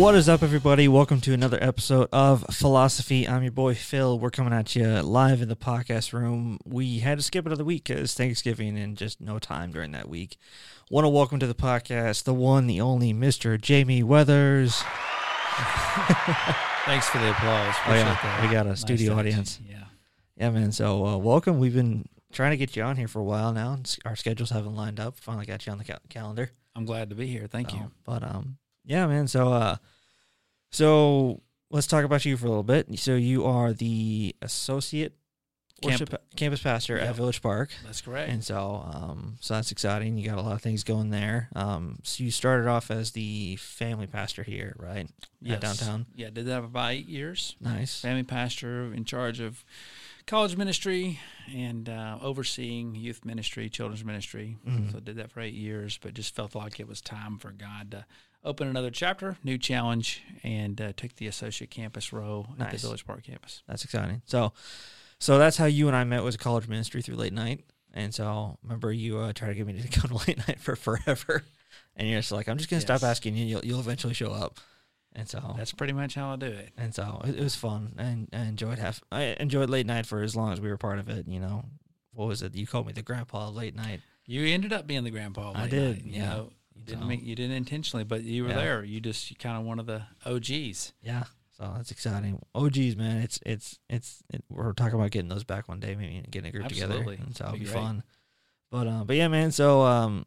What is up, everybody? Welcome to another episode of Philosophy. I'm your boy Phil. We're coming at you live in the podcast room. We had to skip another week because Thanksgiving and just no time during that week. Want to welcome to the podcast the one, the only Mr. Jamie Weathers. Thanks for the applause. Oh, yeah. We got a Nice studio touch. audience. Yeah. Yeah, man. So, uh, welcome. We've been trying to get you on here for a while now. Our schedules haven't lined up. Finally got you on the cal- calendar. I'm glad to be here. Thank So, you. But um, yeah, man. So uh, so let's talk about you for a little bit. So you are the associate Camp- worship campus pastor Yep. at Village Park, That's correct. and so um, so that's exciting. You got a lot of things going there. Um, so you started off as the family pastor here, right? Yes. downtown? Yeah, did that for about eight years. Nice. Family pastor in charge of college ministry and uh, overseeing youth ministry, children's ministry. Mhm. So did that for eight years, but just felt like it was time for God to open another chapter, new challenge, and uh, took the associate campus role at the Village Park campus. That's exciting. So so that's how you and I met was college ministry through late night. And so remember you uh, tried to get me to go to late night for forever, and you're just like, I'm just gonna stop asking you. You'll you'll eventually show up. And so That's pretty much how I do it. and so it, it was fun and I enjoyed half I enjoyed late night for as long as we were part of it you know what was it you called me the grandpa of late night You ended up being the grandpa. I late did, night, you yeah. know. You didn't So- make, you didn't intentionally, but you were Yeah. there. You just you kind of one of the OGs. yeah so that's exciting geez man it's it's it's it, we're talking about getting those back one day maybe getting a group Absolutely. together and so it'll Be be fun but uh but yeah man so um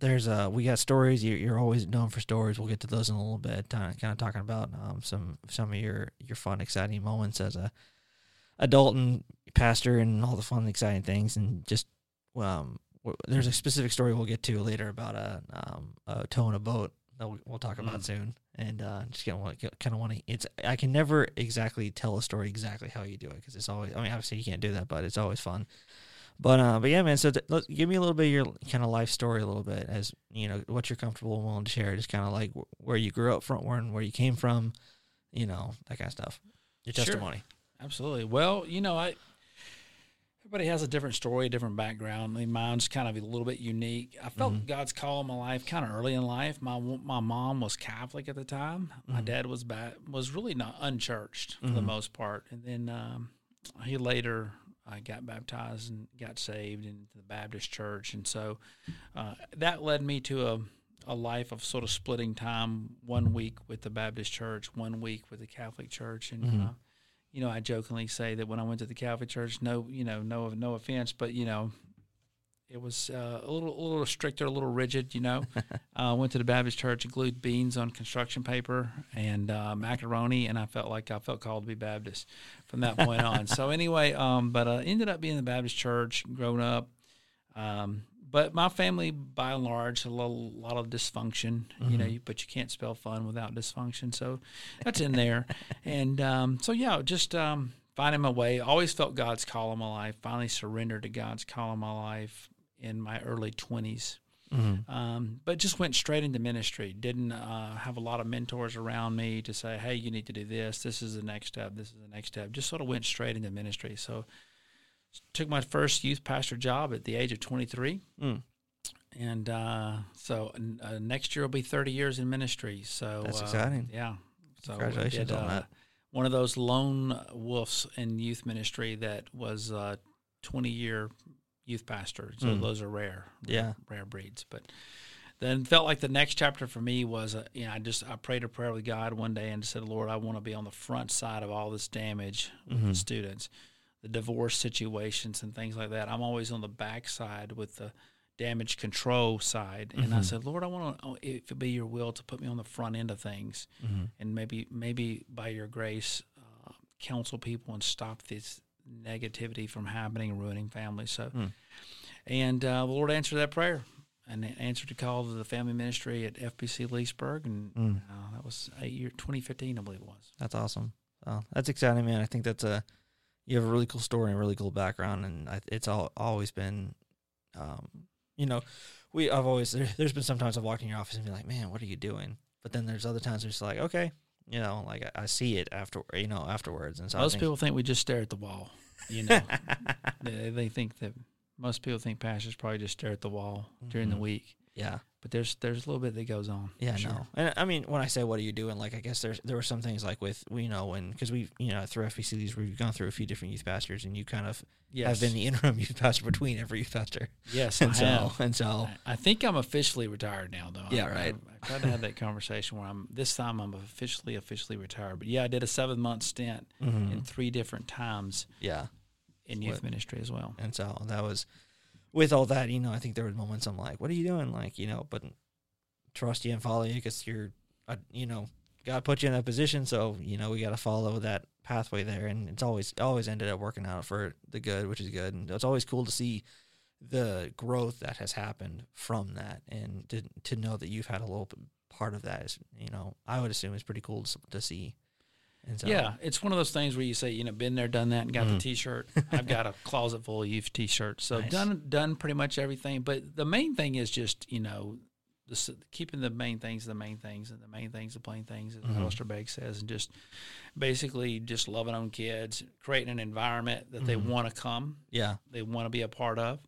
there's uh we got stories you're, you're always known for stories we'll get to those in a little bit kind of talking about um some some of your your fun exciting moments as a adult and pastor and all the fun exciting things and just um there's a specific story we'll get to later about a um a towing a boat that we'll, we'll talk about Mm. soon and uh just gonna kind of want to it's i can never exactly tell a story exactly how you do it because it's always i mean obviously you can't do that but it's always fun but uh but yeah man so th- let give me a little bit of your kind of life story a little bit as you know what you're comfortable and willing to share just kind of like wh- where you grew up from where and where you came from you know that kind of stuff your Sure. testimony Absolutely. Well, you know, I everybody has a different story, a different background. I mean, mine's kind of a little bit unique. I felt Mhm. God's call in my life kind of early in life. My my mom was Catholic at the time. My Mhm. dad was ba- was really not unchurched for the Mhm. most part, and then um, he later I got baptized and got saved in the Baptist church, and so uh, that led me to a a life of sort of splitting time one week with the Baptist church, one week with the Catholic church, and Mhm. uh, you know I jokingly say that when I went to the Catholic church, no, you know, no, no offense, but you know, it was uh, a little, a little stricter, a little rigid. You know, uh, went to the Baptist church, and glued beans on construction paper and uh, macaroni, and I felt like I felt called to be Baptist from that point on. So anyway, um, but uh, ended up being in the Baptist church, growing up. Um, but my family, by and large, a little, lot of dysfunction. You know, you, but you can't spell fun without dysfunction. So that's in there. and um, so yeah, just um, finding my way. Always felt God's call in my life. Finally surrendered to God's call in my life in my early twenties. mm-hmm. Um, but just went straight into ministry. Didn't uh, have a lot of mentors around me to say, "Hey, you need to do this. This is the next step. This is the next step." Just sort of went straight into ministry. So, took my first youth pastor job at the age of 23, Mm. and uh, so uh, next year will be 30 years in ministry. So That's uh, exciting. Yeah. So Congratulations did, on uh, that. One of those lone wolves in youth ministry that was a 20 year youth pastor. So Mm. those are rare Yeah. rare breeds. But then felt like the next chapter for me was, uh, you know, I just I prayed a prayer with God one day and just said, Lord, I want to be on the front side of all this damage with the Mhm. students, the divorce situations and things like that. I'm always on the backside with the damage control side, and I Mhm. said, Lord, I want to, if it be Your will, to put me on the front end of things, Mm-hmm. and maybe maybe by Your grace, uh, counsel people and stop this negativity from happening and ruining families. So. Mm. And uh, the Lord answered that prayer and answered the call to the family ministry at FBC Leesburg. And Mm. uh, that was eight year, 2015, I believe it was. That's awesome. So that's exciting, man. I think that's a you have a really cool story and a really cool background, and I, it's all always been, um, you know, we I've always there, there's been sometimes I've walked in your office and be like, man, what are you doing? But then there's other times it's like, okay, you know, like I, I see it after you know afterwards, and so most think- people think we just stare at the wall. You know, they, they think that most people think pastors probably just stare at the wall during the Mhm. week. Yeah. But there's there's a little bit that goes on. Yeah, sure. no. And I mean, when I say what are you doing, like I guess there's there were some things like with you know when because we you know through FBCs we've gone through a few different youth pastors and you kind of Yes. have been the interim youth pastor between every youth pastor. yes, And I so have. and so I- think I'm officially retired now, though. Yeah, I, right. I, I tried to have that conversation where I'm this time I'm officially officially retired. But yeah, I did a seven month stint mhm, in three different times yeah. in youth What- ministry as well. And so that was with all that, you know, I think there were moments I'm like, what are you doing? Like, you know, but trust you and follow you because you're, uh, you know, God put you in that position. So, you know, we got to follow that pathway there. And it's always, always ended up working out for the good, which is good. And it's always cool to see the growth that has happened from that and to, to know that you've had a little part of that is, you know, I would assume is pretty cool to, to see. And so, Yeah, it's one of those things where you say, you know, been there, done that, and got Mhm. the T-shirt. I've got a closet full of youth T-shirts, so Nice. done done pretty much everything. But the main thing is just you know, the, keeping the main things the main things, and the main things the plain things, as Mhm. Alistair Begg says, and just basically just loving on kids, creating an environment that they Mhm. want to come, yeah. they want to be a part of,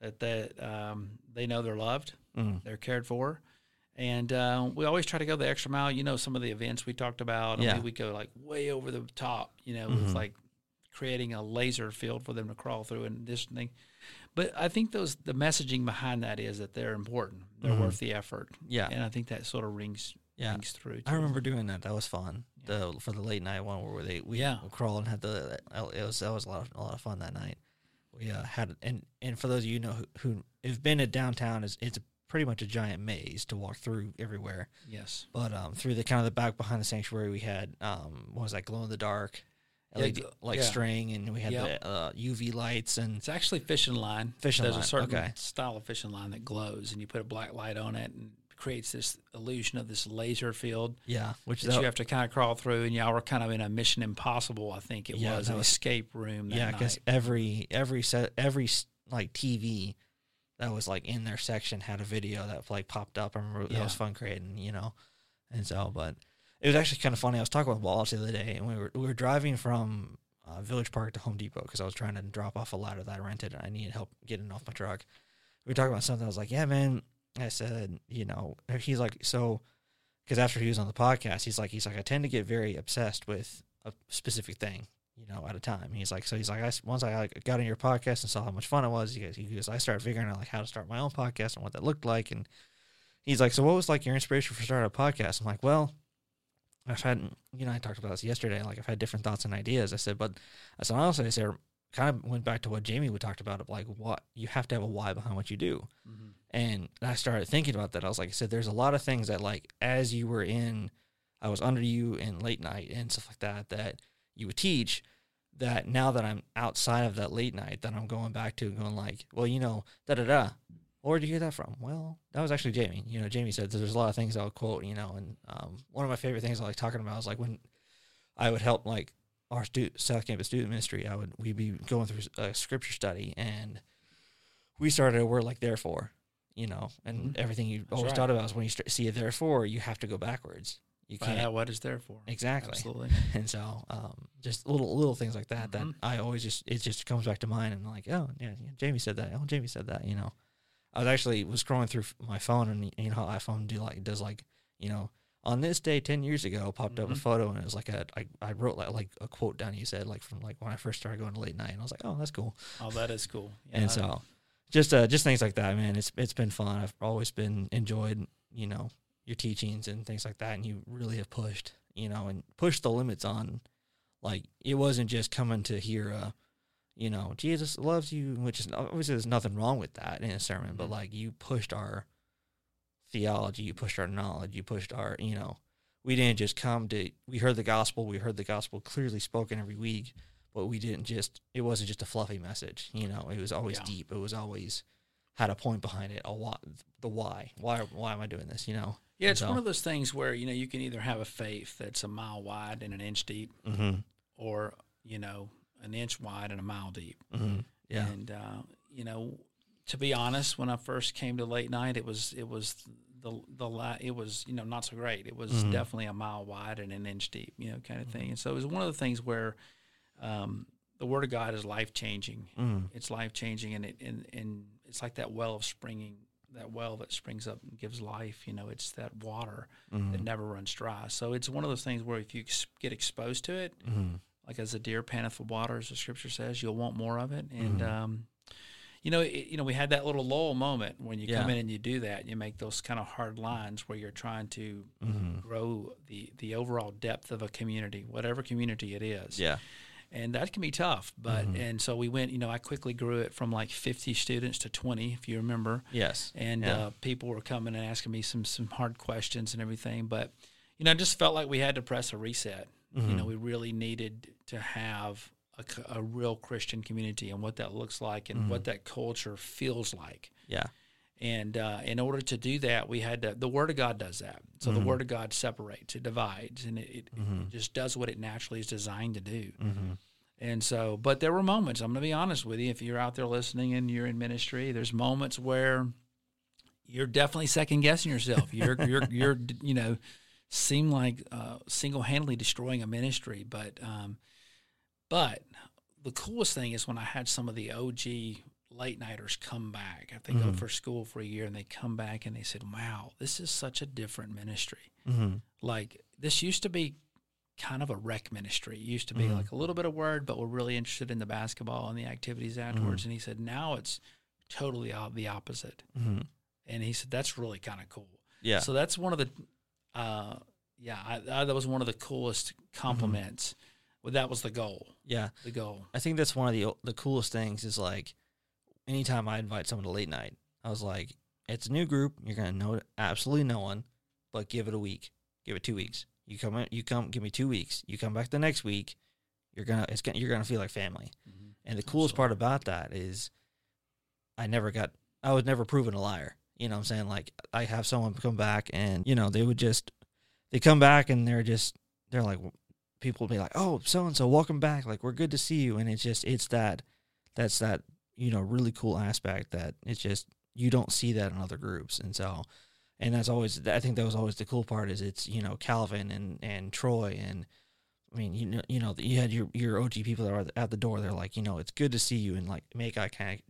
that that um, they know they're loved, Mm. they're cared for. And uh, we always try to go the extra mile. You know, some of the events we talked about, Yeah. and we, we go like way over the top, you know, Mhm. with like creating a laser field for them to crawl through and this thing. But I think those the messaging behind that is that they're important. They're Mhm. worth the effort. Yeah. And I think that sort of rings Yeah. rings through. I remember doing that. That was fun. The for the late night one where they we Yeah. crawl and had the it was that was a lot of, a lot of fun that night. We uh, had and and for those of you know who, who have been to downtown is it's pretty much a giant maze to walk through everywhere. Yes. But um through the kind of the back behind the sanctuary we had um what was that glow in the dark Yeah, LED, like yeah. string and we had Yep. the uh, UV lights and It's actually fishing line. Fishing There's line, a certain okay. style of fishing line that glows, and you put a black light on it, and creates this illusion of this laser field yeah, which that that, you have to kind of crawl through. And y'all were kind of in a Mission Impossible, I think it Yeah, was, an was- escape room. That yeah, because every every set every like TV that was like in their section had a video that like popped up. I remember that was fun creating, you know, and so but it was actually kind of funny. I was talking with Wallace the other day, and we were we were driving from uh, Village Park to Home Depot because I was trying to drop off a ladder that I rented, and I needed help getting off my truck. We were talking about something. I was like, "Yeah, man." I said, "You know," he's like, "So." Because after he was on the podcast, he's like, he's like, I tend to get very obsessed with a specific thing you know, at a time. He's like, so he's like, I, once I like, got on your podcast and saw how much fun it was, he goes, he goes, I started figuring out like how to start my own podcast and what that looked like. And he's like, so what was like your inspiration for starting a podcast? I'm like, well, I've had, you know, I talked about this yesterday. Like I've had different thoughts and ideas. I said, but I said, honestly, I said, kind of went back to what Jamie would talked about of like what you have to have a why behind what you do. Mhm. And I started thinking about that. I was like, I said, there's a lot of things that like as you were in, I was under you in late night and stuff like that that you would teach. That now that I'm outside of that late night, that I'm going back to going like, well, you know, da da da. Where'd you hear that from? Well, that was actually Jamie. You know, Jamie said there's a lot of things I'll quote. You know, and um, one of my favorite things I like talking about is like when I would help like our stu- South Campus student ministry. I would we'd be going through a scripture study and we started a word like therefore, you know, and Mhm. everything you That's always right. thought about is when you st- see a therefore, you have to go backwards. You Find can't out what it's there for. exactly. Absolutely. And so, um, just little little things like that Mhm. that I always just it just comes back to mind and like, oh yeah, yeah, Jamie said that. Oh, Jamie said that. You know, I was actually was scrolling through my phone and you know how iPhone do like does like you know on this day ten years ago popped up a Mhm. photo and it was like a I, I wrote like, like a quote down. You said like from like when I first started going to late night and I was like, oh that's cool. Oh, that is cool. Yeah, and so just uh just things like that, man. It's it's been fun. I've always been enjoyed, you know, your teachings and things like that, and you really have pushed, you know, and pushed the limits on. Like it wasn't just coming to hear, uh, you know, Jesus loves you, which is obviously there's nothing wrong with that in a sermon, but Mhm. like you pushed our theology, you pushed our knowledge, you pushed our, you know, we didn't just come to we heard the gospel, we heard the gospel clearly spoken every week, but we didn't just it wasn't just a fluffy message, you know, it was always Yeah. deep. It was always had a point behind it, a why, the why. Why why am I doing this, you know? Yeah, it's So- one of those things where you know you can either have a faith that's a mile wide and an inch deep, Mhm. or you know an inch wide and a mile deep. Mhm. Yeah. And uh, you know, to be honest, when I first came to late night, it was it was the the la- it was you know not so great. It was Mhm. definitely a mile wide and an inch deep, you know, kind of Mm-hmm. thing. And so it was one of the things where um, the Word of God is life changing. Mhm. It's life changing, and it and, and it's like that well of springing that well that springs up and gives life. You know, it's that water Mhm. that never runs dry. So it's one of those things where if you ex- get exposed to it, Mhm. like as a deer panteth for water, as the scripture says, you'll want more of it. And Mhm. um, you know, it, you know, we had that little lull moment when you come in and you do that. You make those kind of hard lines where you're trying to Mhm. grow the the overall depth of a community, whatever community it is. Yeah. And that can be tough. But Mhm. and so we went. You know, I quickly grew it from like 50 students to 20, if you remember Yes. and Yeah. uh, people were coming and asking me some some hard questions and everything. But you know, I just felt like we had to press a reset. You Mhm. know, we really needed to have a real Christian community and what that looks like and Mhm. what that culture feels like. Yeah. And uh, in order to do that, we had to. The Word of God does that. So Mhm. the Word of God separates, it divides, and it, Mhm. it just does what it naturally is designed to do. Mm-hmm. And so, but there were moments, I'm going to be honest with you, if you're out there listening and you're in ministry, there's moments where you're definitely second guessing yourself. You're, you're, you're, you know, seem like uh, single handedly destroying a ministry. But, um, but the coolest thing is when I had some of the OG late nighters come back. If they go Mhm. for school for a year and they come back and they said, wow, this is such a different ministry Mm-hmm. like this used to be kind of a rec ministry. It used to be Mhm. like a little bit of word, but we're really interested in the basketball and the activities afterwards. And he said, now it's totally the opposite. Mm-hmm. And he said, that's really kind of cool. Yeah. So that's one of the, uh, yeah, I, I, that was one of the coolest compliments. Well, that was the goal. yeah. The goal. I think that's one of the the coolest things is like anytime I invite someone to late night, I was like, it's a new group. You're gonna know absolutely no one, but give it a week, give it two weeks. You come in, you come, give me two weeks. You come back the next week, you're gonna it's gonna you're gonna feel like family. Mm-hmm. And the coolest part about that is, I never got I was never proven a liar. You know what I'm saying? Like I have someone come back and you know they would just they come back and they're just they're like people would be like, "Oh, so and so, welcome back. Like we're good to see you." And it's just it's that that's that you know really cool aspect that it's just you don't see that in other groups, and so and that's always I think that was always the cool part is it's you know Calvin and and Troy and. I mean, you know, you know, you had your your OG people that are at the door. They're like, you know, it's good to see you, and like make eye contact,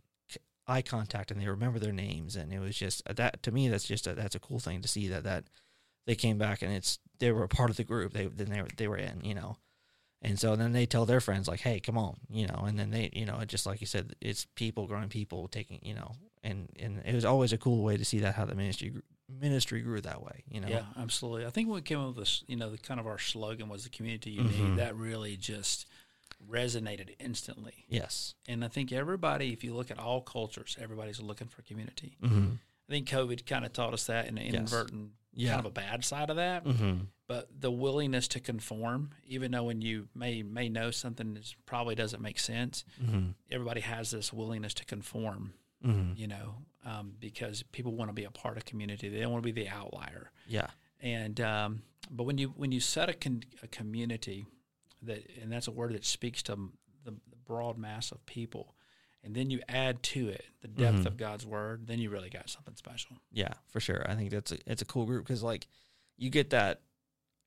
eye contact, and they remember their names. And it was just that to me, that's just a, that's a cool thing to see that that they came back and it's they were a part of the group. They then they were they were in, you know, and so then they tell their friends like, hey, come on, you know, and then they, you know, just like you said, it's people growing people taking, you know, and and it was always a cool way to see that how the ministry grew, ministry grew that way, you know. Yeah, absolutely. I think when we came up with this, you know, the kind of our slogan was the community you Mhm. need. That really just resonated instantly. Yes. And I think everybody, if you look at all cultures, everybody's looking for community. Mm-hmm. I think COVID kind of taught us that in an Yes. inadvertent Yeah. kind of a bad side of that. Mm-hmm. But the willingness to conform, even though when you may may know something is probably doesn't make sense, Mm-hmm. everybody has this willingness to conform. Mm-hmm. You know, um, because people want to be a part of community. They don't want to be the outlier. Yeah. And um, but when you when you set a, con- a community that and that's a word that speaks to the, the broad mass of people, and then you add to it the depth Mhm. of God's word, then you really got something special. Yeah, for sure. I think that's a it's a cool group because like you get that,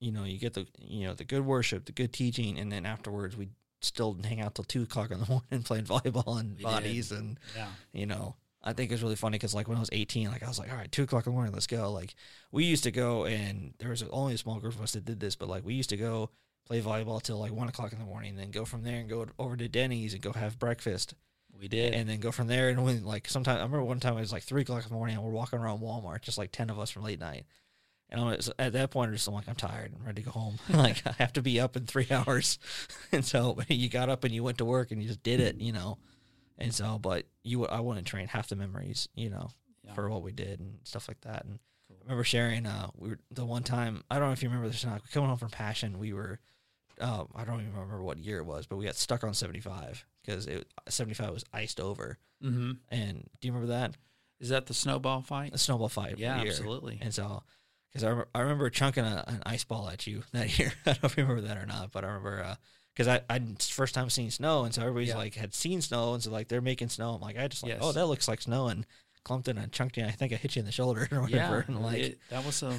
you know, you get the you know the good worship, the good teaching, and then afterwards we still hang out till two o'clock in the morning playing volleyball and We did. bodies, and Yeah, you know. I think it's really funny because like when I was 18, like I was like, all right, two o'clock in the morning, let's go. Like we used to go and there was only a small group of us that did this, but like we used to go play volleyball till like one o'clock in the morning, then go from there and go over to Denny's and go have breakfast we did. and then go from there. And when like sometimes I remember one time it was like three o'clock in the morning and we're walking around Walmart, just like ten of us from late night. And I was, at that point, I'm just I'm like I'm tired. I'm ready to go home. like I have to be up in three hours. and so you got up and you went to work and you just did it, you know. And so, but you, I wouldn't train half the memories, you know, Yeah. for what we did and stuff like that. And Cool. I remember sharing. Uh, we were the one time. I don't know if you remember this or not. Coming home from Passion, we were. Um, I don't even remember what year it was, but we got stuck on 75 because it 75 was iced over. mm-hmm. And do you remember that Is that the snowball fight? the snowball fight? Yeah, absolutely. And so, because I, remember, I remember chunking a, an ice ball at you that year. I don't know if you remember that or not, but I remember because I I first time seeing snow, and so everybody's Yeah. like had seen snow, and so like they're making snow. I'm like, I just like, Yes. oh, that looks like snow, and clumped it and chunked you. I think I hit you in the shoulder or whatever. and like, it, that was a.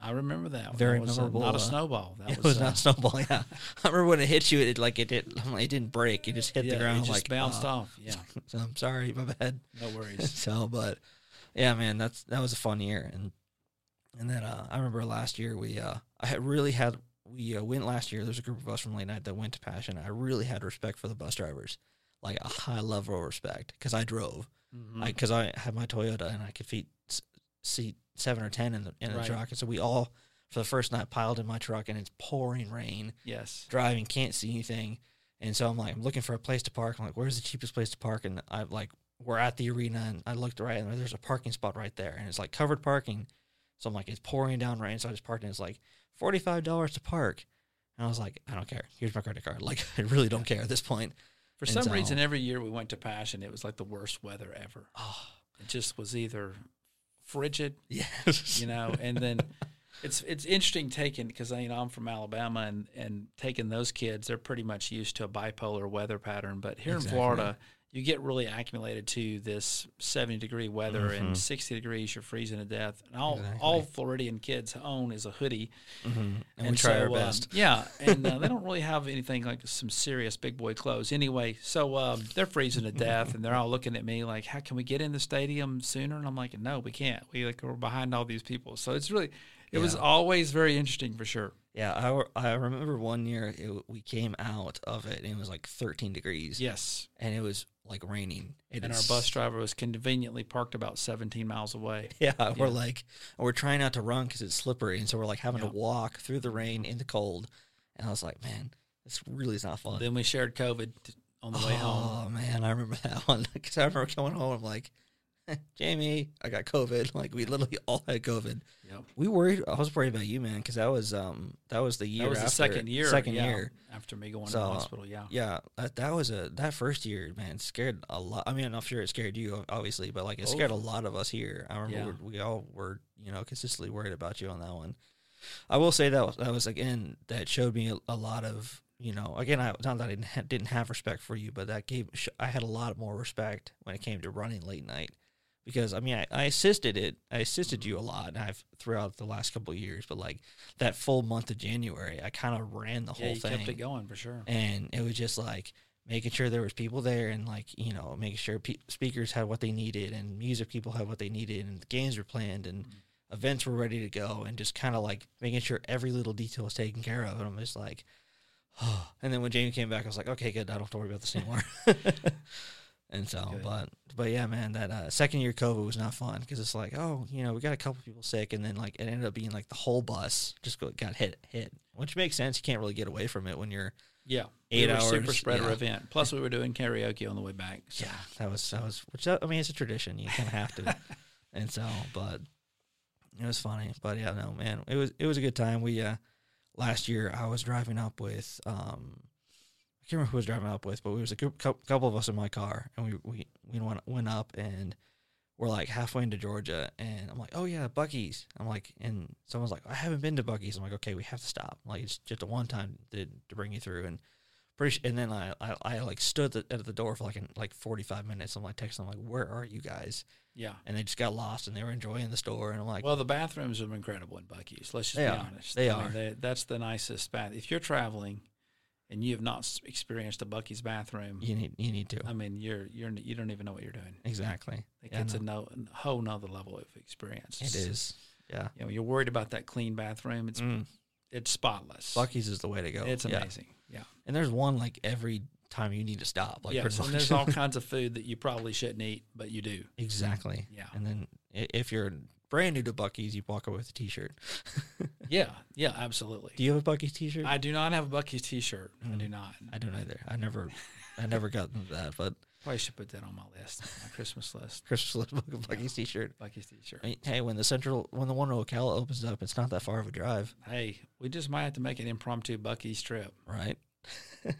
I remember that. Very that was a- memorable, not a uh, snowball. That it was, was uh, not snowball. Yeah, I remember when it hit you, it like it did. It didn't break. It just hit yeah, the ground. It just like bounced uh, off. Yeah, So I'm sorry, my bad. no worries. so, but yeah, man, that's that was a fun year, and and then uh, I remember last year we uh, I had really had we uh, went last year. There's a group of us from late night that went to Passion. I really had respect for the bus drivers, like a high level of respect, because I drove, Mm-hmm. Because I, had my Toyota and I could fit seat seven or ten in the in the Right. truck, and so we all for the first night piled in my truck, and it's pouring rain, yes. driving, can't see anything, and so I'm like, I'm looking for a place to park. I'm like, where's the cheapest place to park? And I like, we're at the arena, and I looked right, and there's a parking spot right there, and it's like covered parking. So I'm like, it's pouring down rain, so I just parked, and it's like forty five dollars to park. And I was like, I don't care. Here's my credit card. Like, I really don't care at this point. For some so- reason, every year we went to Passion, it was like the worst weather ever. Oh, It just was either frigid, yes. you know, and then it's it's interesting taking because you know I'm from Alabama and and taking those kids, they're pretty much used to a bipolar weather pattern. But here Exactly. in Florida, you get really accumulated to this 70 degree weather Mhm. and 60 degrees, you're freezing to death. And all Exactly. all Floridian kids own is a hoodie. hmm And, we try our um, best. yeah, and uh, they don't really have anything like some serious big boy clothes anyway. So um, they're freezing to death, and they're all looking at me like, "How can we get in the stadium sooner?" And I'm like, "No, we can't. We like we're behind all these people." So it's really, it was always very interesting for sure. Yeah, I, I remember one year it, we came out of it and it was like 13 degrees. Yes, And it was like raining. It and our bus driver was conveniently parked about 17 miles away. Yeah, we're like, we're trying not to run because it's slippery. And so we're like having Yeah. to walk through the rain in the cold. And I was like, man, this really is not fun. Then we shared COVID on the way oh, home. Oh, man, I remember that one. Because I remember coming home, I'm like, Jamie, I got COVID. Like, we literally all had COVID. Yep. We worried, I was worried about you, man, because that was um that was the year That was the second year. Second yeah, year. after me going to the hospital. Yeah. Yeah, that, that was a that first year, man, scared a lot. I mean, I'm not sure it scared you, obviously, but like it scared a Oh. lot of us here. I remember Yeah. we, all were, you know, consistently worried about you on that one. I will say that was, that was again that showed me a, a lot of, you know, again, I not that I didn't, ha- didn't have respect for you, but that gave sh- I had a lot more respect when it came to running late night because I mean I, I assisted it, I assisted you a lot, and I've throughout the last couple of years, but like that full month of January, I kind of ran the Yeah, whole thing kept it going for sure. and it was just like making sure there was people there and like you know making sure pe- speakers had what they needed and music people had what they needed and the games were planned and mm-hmm. events were ready to go and just kind of like making sure every little detail was taken care of and i'm just like oh. and then when jamie came back i was like okay good i don't have to worry about this anymore and so Good. but but yeah man that uh, second year covid was not fun because it's like oh you know we got a couple people sick and then like it ended up being like the whole bus just go, got hit hit which makes sense you can't really get away from it when you're Yeah, Eight we a super spreader yeah. event. Plus, we were doing karaoke on the way back. So. Yeah, that was that was which I mean it's a tradition. You kind of have to, and so but it was funny. But yeah, no man, it was it was a good time. We uh last year I was driving up with um I can't remember who was driving up with, but it was a group, couple of us in my car, and we we we went went up and we're like halfway into Georgia, and I'm like, oh yeah, Buc-ee's. I'm like, and someone's like, I haven't been to Buc-ee's. I'm like, okay, we have to stop. Like it's just a one time to, to bring you through, and pretty. And then I, I I like stood at at the door for like in, like 45 minutes. I'm like texting them like, where are you guys? Yeah. And they just got lost, and they were enjoying the store, and I'm like, Well, the bathrooms are incredible in Buc-ee's. Let's just They be are. honest. They I mean, are. they- that's the nicest bath. If you're traveling and you have not experienced a Buc-ee's bathroom, you need you need to I mean, you're you're you don't even know what you're doing. exactly. Like Yeah, it's a, no, a whole nother level of experience. it is. Yeah. You know, you're worried about that clean bathroom. It's Mm. it's spotless. Buc-ee's is the way to go. It's amazing. Yeah. And there's one like every time you need to stop. Like yes. And there's all kinds of food that you probably shouldn't eat, but you do. exactly. Yeah. And then if you're brand new to Buc-ee's, you walk away with a T-shirt. Yeah. Yeah. Absolutely. Do you have a Buc-ee's T-shirt? I do not have a Buc-ee's T-shirt. I Mm. do not. I don't either. I never, I never got that. But Probably should put that on my list, my Christmas list. Christmas list Buc-ee's T-shirt. Buc-ee's T-shirt. I mean, hey, when the central, when the one in Ocala opens up, it's not that far of a drive, Hey, we just might have to make an impromptu Buc-ee's trip. right?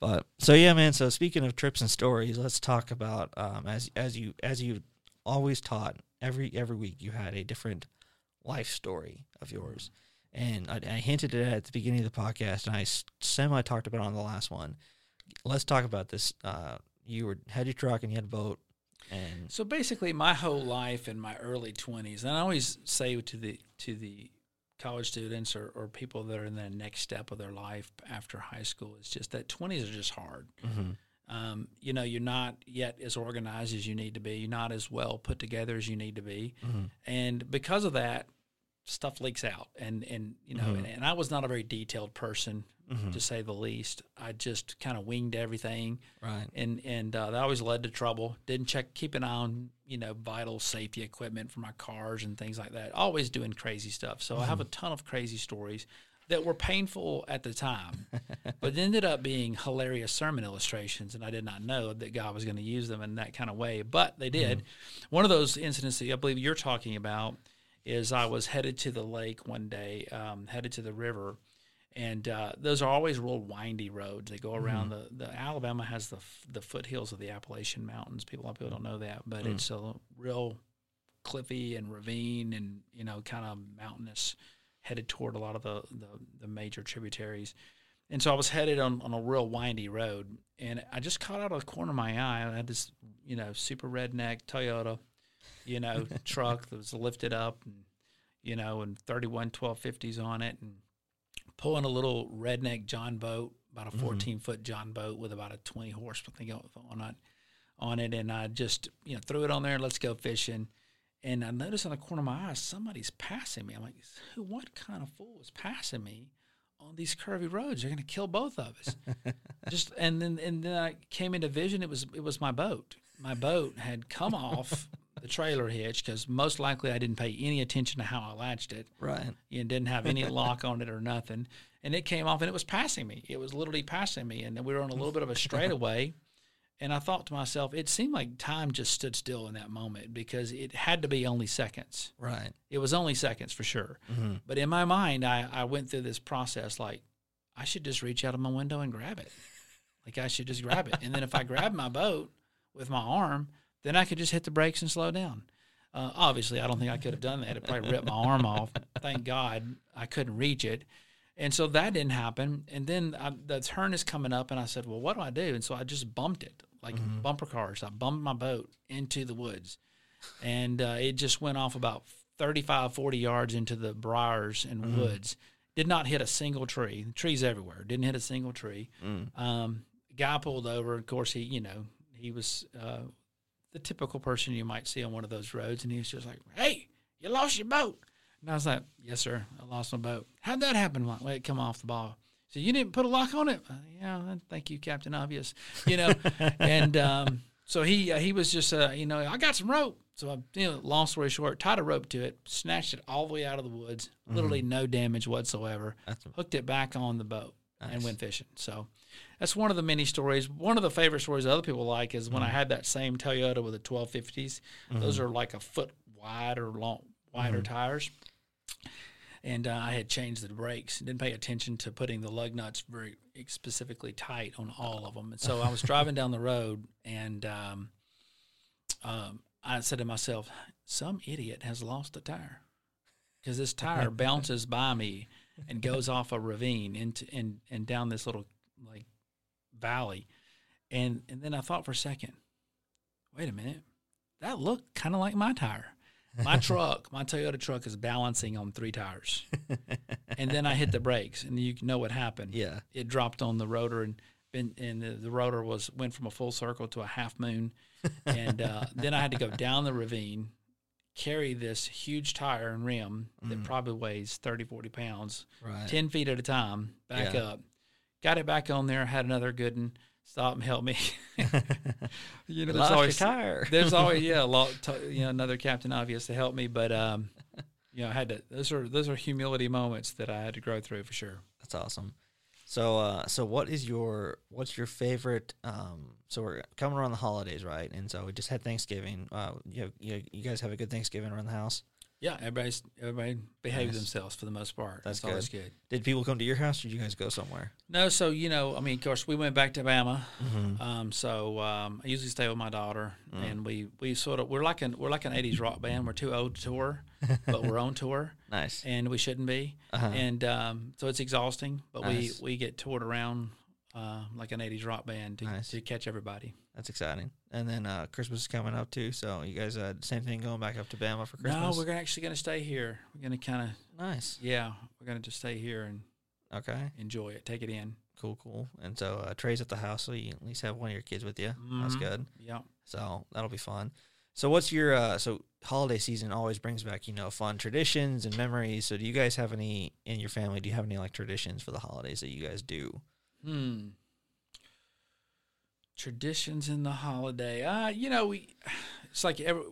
but so yeah, man. So speaking of trips and stories, let's talk about um, as as you as you always taught every every week you had a different life story of yours, and I, I hinted at it at the beginning of the podcast, and I semi talked about it on the last one. Let's talk about this. Uh, you were had your truck and you had a boat, and So basically, my whole life in my early twenties, and I always say to the to the college students or, or people that are in the next step of their life after high school, it's just that twenties are just hard. Um, you know, you're not yet as organized as you need to be. You're not as well put together as you need to be, Mhm. and because of that, stuff leaks out. And and you know, Mhm. and, and I was not a very detailed person Mhm. to say the least. I just kind of winged everything Right. and and uh, that always led to trouble. Didn't check, keep an eye on you know vital safety equipment for my cars and things like that. Always doing crazy stuff. So I have a ton of crazy stories that were painful at the time, but ended up being hilarious sermon illustrations. And I did not know that God was going to use them in that kind of way, but they did. One of those incidents that I believe you're talking about is I was headed to the lake one day, um, headed to the river and uh, those are always real windy roads. They go around the, the Alabama has the the foothills of the Appalachian Mountains. People a lot of people don't know that, but it's a real cliffy and ravine and you know kind of mountainous, headed toward a lot of the, the the major tributaries. And so I was headed on, on a real windy road, and I just caught out of the corner of my eye. I had this you know super redneck Toyota, you know truck that was lifted up, and you know, and 31 1250s on it, and pulling a little redneck John boat, about a mm-hmm. 14 foot John boat with about a 20 horse thing on it, on it, and I just you know threw it on there. Let's go fishing, and I noticed on the corner of my eye somebody's passing me. I'm like, who? What kind of fool is passing me on these curvy roads? They're going to kill both of us. just and then and then I came into vision. It was it was my boat. My boat had come off the trailer hitch because most likely I didn't pay any attention to how I latched it Right. and didn't have any lock on it or nothing. And it came off and it was passing me. It was literally passing me. And then we were on a little bit of a straightaway. And I thought to myself, it seemed like time just stood still in that moment because it had to be only seconds. Right. It was only seconds for sure. Mhm. But in my mind, I, I went through this process like, I should just reach out of my window and grab it. Like I should just grab it. And then if I grab my boat with my arm, then I could just hit the brakes and slow down. Uh, obviously, I don't think I could have done that. It probably ripped my arm off. Thank God I couldn't reach it. And so that didn't happen. And then I, the turn is coming up, and I said, Well, what do I do? And so I just bumped it like bumper cars. I bumped my boat into the woods. And uh, it just went off about 35, 40 yards into the briars and woods. Did not hit a single tree. Trees everywhere. Didn't hit a single tree. Mm. Um, guy pulled over. Of course, he, you know, he was uh, the typical person you might see on one of those roads, and he was just like, "Hey, you lost your boat." And I was like, "Yes, sir, I lost my boat." How'd that happen? Well, it come off the ball. So you didn't put a lock on it? Uh, yeah, thank you, Captain Obvious. You know, and um, so he uh, he was just uh, you know I got some rope. So I, you know, long story short, tied a rope to it, snatched it all the way out of the woods, literally no damage whatsoever. That's Hooked it back on the boat and went fishing. So that's one of the many stories. One of the favorite stories other people like is when I had that same Toyota with the 1250s. Those are like a foot wide or long, wider tires. And uh, I had changed the brakes didn't pay attention to putting the lug nuts very specifically tight on all of them. And so I was driving down the road and um, um, I said to myself, some idiot has lost a tire because this tire bounces by me and goes off a ravine into and and down this little like valley, and and then I thought for a second, wait a minute, that looked kind of like my tire. My truck, my Toyota truck, is balancing on three tires, and then I hit the brakes, and you know what happened. Yeah. it dropped on the rotor and. Been, and the, the rotor was went from a full circle to a half moon, and uh, then I had to go down the ravine, carry this huge tire and rim that probably weighs 30, 40 pounds, Right. 10 feet at a time, back Yeah. up. Got it back on there, had another good one, stop and help me. you know, there's always, tire. there's always, yeah, a lot, t- you know, another Captain Obvious to help me. But, um, you know, I had to, those are, those are humility moments that I had to grow through for sure. That's awesome. So, uh, so what is your what's your favorite? Um, so we're coming around the holidays, right? And so we just had Thanksgiving. Uh, you have, you, you guys have a good Thanksgiving around the house. Yeah, everybody's everybody behaves Nice. themselves for the most part. That's That's, always good. Did people come to your house, or did you guys go somewhere? No, so you know, I mean, of course, we went back to Bama. Mm-hmm. Um, so um, I usually stay with my daughter, Mm. and we, we sort of we're like an we're like an '80s rock band. We're too old to tour, but we're on tour, Nice. and we shouldn't be. Uh-huh. And um, so it's exhausting, but Nice. we we get toured around uh, like an '80s rock band to, Nice. to catch everybody. That's exciting. And then uh, Christmas is coming up too. So you guys uh, same thing going back up to Bama for Christmas. No, we're actually going to stay here. We're going to kind of nice. yeah, we're going to just stay here and Okay. enjoy it, take it in. cool, cool. And so uh, Trey's at the house, so you at least have one of your kids with you. That's Mhm. good. Yeah. So that'll be fun. So what's your uh so holiday season always brings back, you know, fun traditions and memories. So do you guys have any in your family, do you have any like traditions for the holidays that you guys do? Hmm. Traditions in the holiday. Uh, you know, we it's like every,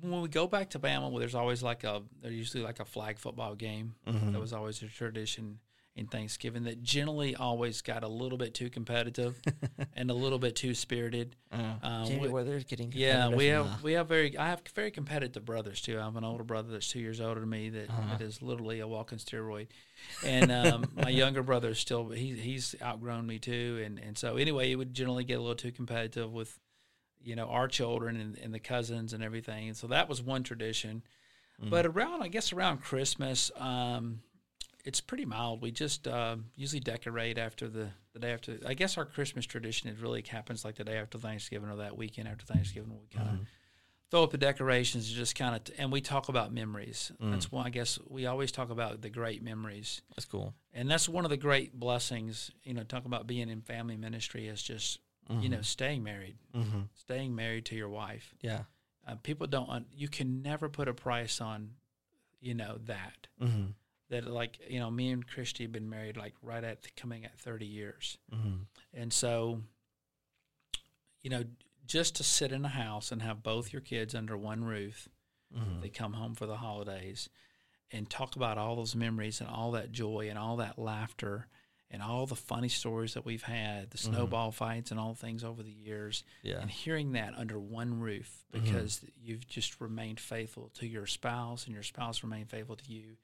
when we go back to Bama, well, there's always like a there's usually like a flag football game. Mhm. That was always a tradition in Thanksgiving that generally always got a little bit too competitive and a little bit too spirited. Uh, Jamie we- Weathers getting Yeah, we have now. we have very I have very competitive brothers too. I have an older brother that's two years older than me that, Uh-huh. that is literally a walking steroid, and um, my younger brother is still he he's outgrown me too, and and so anyway, it would generally get a little too competitive with, you know, our children and, and the cousins and everything, and so that was one tradition. Mm. But around I guess around Christmas, um, it's pretty mild. We just uh, usually decorate after the, the day after. I guess our Christmas tradition it really happens like the day after Thanksgiving or that weekend after Thanksgiving. We kind of Mhm. throw up the decorations, and just kind of, and we talk about memories. Mm. That's why I guess we always talk about the great memories, That's cool. and that's one of the great blessings. You know, talk about being in family ministry is just you know staying married, hmm staying married to your wife. Yeah. Uh, people don't. Un- you can never put a price on, you know that hmm that like you know me and Christy have been married like right at coming at 30 years hmm and so you know just to sit in a house and have both your kids under one roof hmm they come home for the holidays and talk about all those memories and all that joy and all that laughter and all the funny stories that we've had the Mhm. snowball fights and all things over the years Yeah. and hearing that under one roof Mhm. because you've just remained faithful to your spouse and your spouse remained faithful to you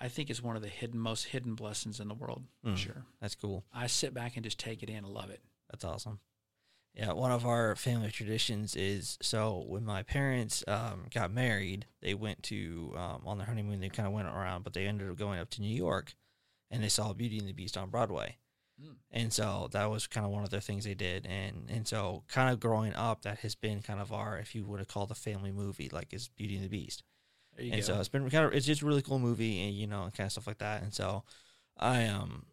i think is one of the hidden most hidden blessings in the world Mm. sure That's cool. i sit back and just take it in and love it That's awesome. Yeah, one of our family traditions is so when my parents um, got married, they went to um, on their honeymoon. They kind of went around, but they ended up going up to New York, and they saw Beauty and the Beast on Broadway. Mm. And so that was kind of one of the things they did, and and so kind of growing up, that has been kind of our, if you would have called a family movie, like is Beauty and the Beast. And go. so it's been kind of it's just a really cool movie and you know and kind of stuff like that. And so i um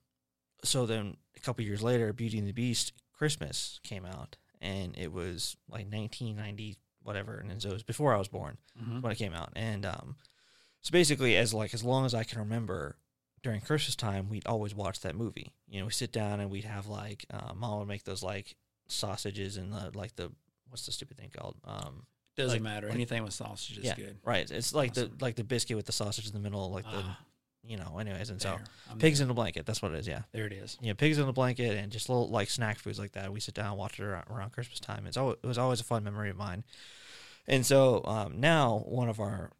so then a couple years later beauty and the beast christmas came out and it was like 1990 whatever and so it was before i was born Mhm. when it came out. And um so basically as like as long as i can remember during christmas time we'd always watch that movie. You know we sit down and we'd have like uh, mom would make those like sausages and the like the what's the stupid thing called? Um doesn't like- matter anything with sausage is yeah, good right it's like Awesome. the like the biscuit with the sausage in the middle like the Ah, you know, anyways, and so. I'm pigs there. in a blanket. That's what it is. Yeah, there it is yeah, pigs in a blanket and just little like snack foods like that. We sit down and watch it around, around Christmas time. It's always, it was always a fun memory of mine. And so um, now one of our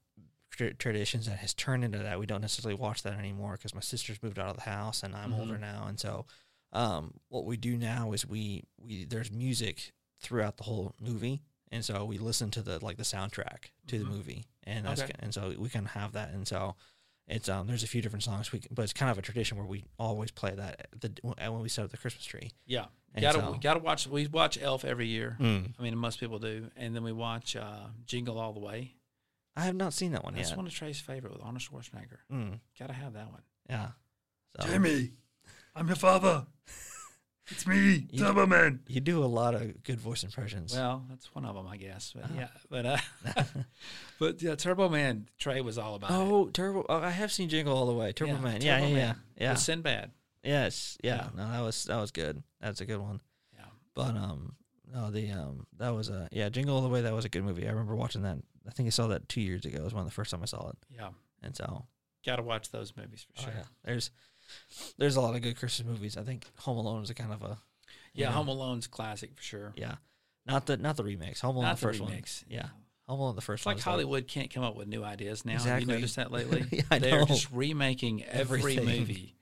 tra- traditions that has turned into that we don't necessarily watch that anymore because my sister's moved out of the house and I'm Mhm. older now, and so um, what we do now is we we there's music throughout the whole movie. And so we listen to the like the soundtrack to Mhm. the movie, and that's Okay. and so we can have that, and so it's um there's a few different songs we but it's kind of a tradition where we always play that the when we set up the Christmas tree. yeah And gotta so- gotta watch we watch elf every year Mm. i mean most people do and then we watch uh, jingle all the way I have not seen that one that's yet. one of trey's favorite with arnold schwarzenegger Mm. gotta have that one Yeah. So Jimmy, I'm your father. It's me, You- Turbo Man. you do a lot of good voice impressions. Well, that's one of them, I guess. But Uh-huh. yeah, but uh, but yeah, Turbo Man Trey was all about. it. oh, Turbo! Oh, I have seen Jingle All the Way. Turbo Yeah, Man. Yeah, Turbo yeah, yeah, Man. yeah. With Sinbad. Yes, yeah. Yeah. No, that was that was good. That's a good one. Yeah. But um, no, the um, that was a yeah, Jingle All the Way. That was a good movie. I remember watching that. I think I saw that two years ago. It was one of the first time I saw it, Yeah, and so got to watch those movies for oh, sure. yeah, there's there's a lot of good Christmas movies. I think Home Alone is a kind of a Yeah, know, Home Alone's classic for sure. Yeah, not the not the remakes. Home Alone Not the first one. remakes. Yeah, Home Alone the first It's one. like the- Hollywood can't come up with new ideas now. Have you noticed that lately? Yeah, I They're know. just remaking every Everything. movie.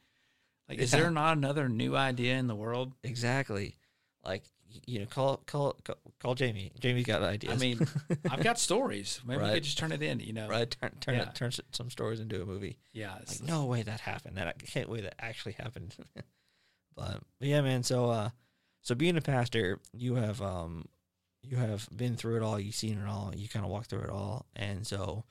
Like, is there not another new idea in the world? Exactly. Like you know, call call call, call Jamie. Jamie's got ideas. I mean, I've got stories. Maybe we could just turn it in. You know? right? Turn turn, Yeah. it, turn some stories into a movie. Yeah. Like no way that happened. That I can't wait that actually happened. but, but yeah, man. So uh, so being a pastor, you have um, you have been through it all. You've seen it all. You kind of walked through it all. And so,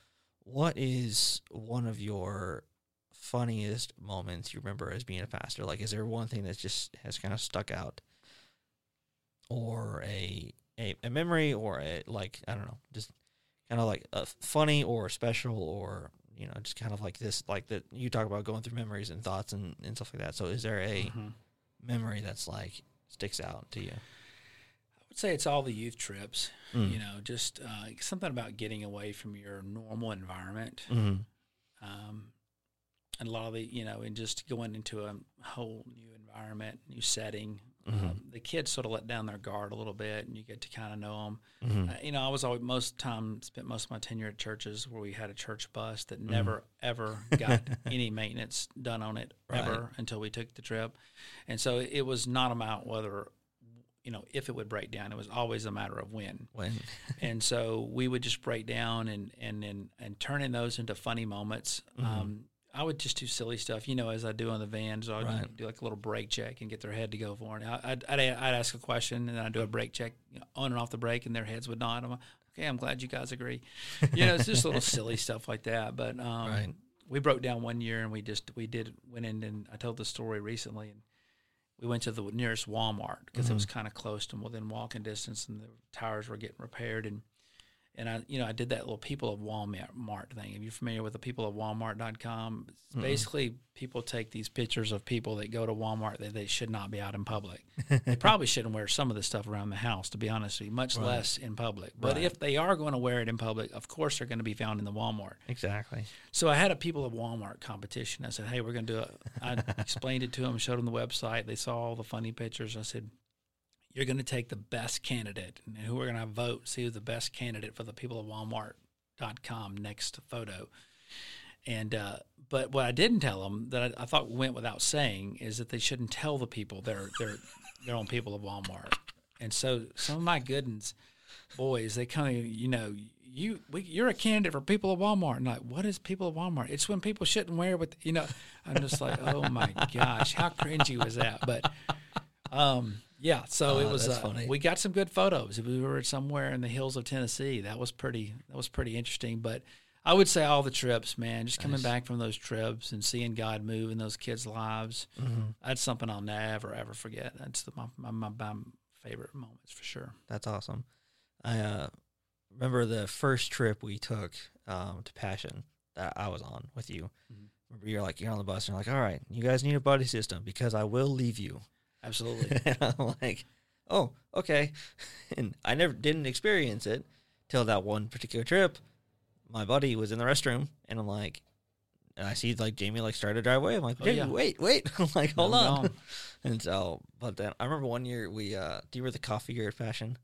what is one of your funniest moments you remember as being a pastor? Like, is there one thing that just has kind of stuck out, or a a, a memory, or a like I don't know, just kind of like a funny or special, or you know, just kind of like this, like that you talk about going through memories and thoughts and, and stuff like that. So, is there a Mhm. memory that's like sticks out to you? I would say it's all the youth trips. Mm. You know, just uh, something about getting away from your normal environment. Mm-hmm. um, and a lot of the you know and just going into a whole new environment new setting Mhm. um, the kids sort of let down their guard a little bit and you get to kind of know them Mm-hmm. uh, you know i was always most time spent most of my tenure at churches where we had a church bus that Mm-hmm. never ever got any maintenance done on it Right. ever until we took the trip and so it was not about whether you know if it would break down it was always a matter of when when and so we would just break down and and and, and turning those into funny moments. Mhm. Um, I would just do silly stuff, you know, as I do on the vans. I'd Right. do like a little brake check and get their head to go for it. I- I'd, I'd, I'd ask a question and then I'd do a brake check you know, on and off the brake, and their heads would nod. I'm like, okay, I'm glad you guys agree. You know, it's just little silly stuff like that. But um, Right. we broke down one year and we just we did went in and I told the story recently and we went to the nearest Walmart because it was kind of close to within walking distance and the tires were getting repaired and and I you know I did that little people of Walmart thing. If you're familiar with the people of Walmart.com? It's basically people take these pictures of people that go to Walmart that they should not be out in public. they probably shouldn't wear some of the stuff around the house, to be honest with you, much Right. less in public. But Right. if they are going to wear it in public, of course they're going to be found in the Walmart. exactly. So I had a people of Walmart competition. I said, "Hey, we're going to do it." I explained it to them, showed them the website. They saw all the funny pictures. I said, "You're going to take the best candidate, and who we're going to vote see who's the best candidate for the people of Walmart.com next photo." And uh, but what I didn't tell them that I, I thought went without saying is that they shouldn't tell the people they're they're they're on people of Walmart. And so some of my good ones, boys, they kind of you know you we, you're a candidate for people of Walmart. And like, what is people of Walmart? It's when people shouldn't wear with you know. I'm just like, oh my gosh, how cringy was that? But um, yeah, so Oh, it was. Uh, funny. we got some good photos. We were somewhere in the hills of Tennessee. That was pretty. That was pretty interesting. But I would say all the trips, man, just coming Nice. back from those trips and seeing God move in those kids' lives. Mhm. That's something I'll never ever forget. That's the, my, my my my favorite moments for sure. That's awesome. I uh, remember the first trip we took um, to Passion that I was on with you. Mhm. Remember you're like you're on the bus and you're like, all right, you guys need a buddy system because I will leave you. Absolutely. and I'm like, oh, okay. And I never didn't experience it till that one particular trip. My buddy was in the restroom, and I'm like, and I see like Jamie like started to drive away. I'm like, Oh, yeah. wait, wait. I'm like, hold I'm on. gone. And so, but then I remember one year we, uh, do you remember the coffee year at Passion?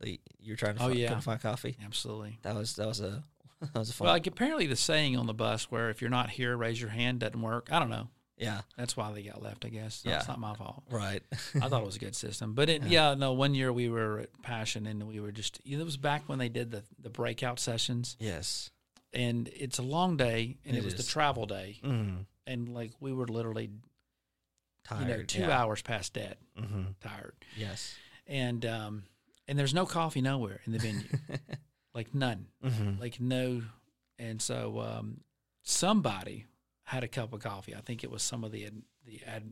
The you were trying to Oh, find, yeah. find coffee. Absolutely. That was that was a that was a fun. Well, like apparently the saying on the bus where if you're not here, raise your hand doesn't work. I don't know. Yeah, That's why they got left, I guess. Yeah. It's not my fault. right. I thought it was a good system. But it, Yeah. yeah. no, one year we were at Passion and we were just, it was back when they did the, the breakout sessions. yes. And it's a long day and It it, was is. the travel day. Mm, And like we were literally, tired. you know, two yeah. hours past dead, Mm-hmm. tired. Yes. And, um, and there's no coffee nowhere in the venue, like none. mm-hmm. like no and so um, somebody had a cup of coffee i think it was some of the ad, the ad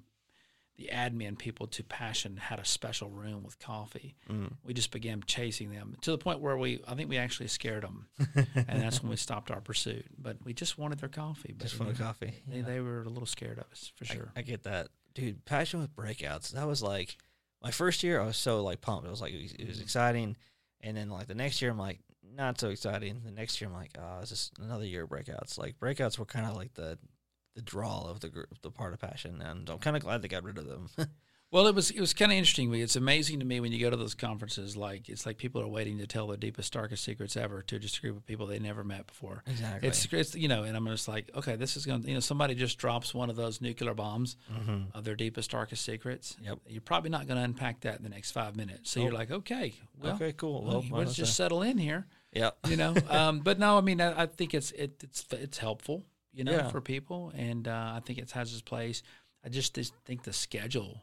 the admin people to passion had a special room with coffee Mm. we just began chasing them to the point where we i think we actually scared them and that's when we stopped our pursuit but we just wanted their coffee but Just the coffee. they, Yeah. they were a little scared of us for I- sure I, get that, dude. Passion with breakouts. That was like my first year. I was so like pumped. It was like it was, it was exciting, and then like the next year, I'm like not so exciting. The next year, I'm like, oh, it's just another year of breakouts. Like breakouts were kind of like the the draw of the group, the part of passion, and I'm kind of glad they got rid of them. Well, it was it was kind of interesting. It's amazing to me when you go to those conferences. Like it's like people are waiting to tell their deepest, darkest secrets ever to just a group of people they never met before. exactly. It's it's you know, and I'm just like, okay, this is going. to You know, somebody just drops one of those nuclear bombs mm-hmm. of their deepest, darkest secrets. Yep. You're probably not going to unpack that in the next five minutes. So you're like, okay, well, okay, cool. well, Well, let's just settle in here. yeah. You know, um, but no, I mean, I, I think it's it, it's it's helpful. You know, Yeah. for people, and uh, I think it has its place. I just, just think the schedule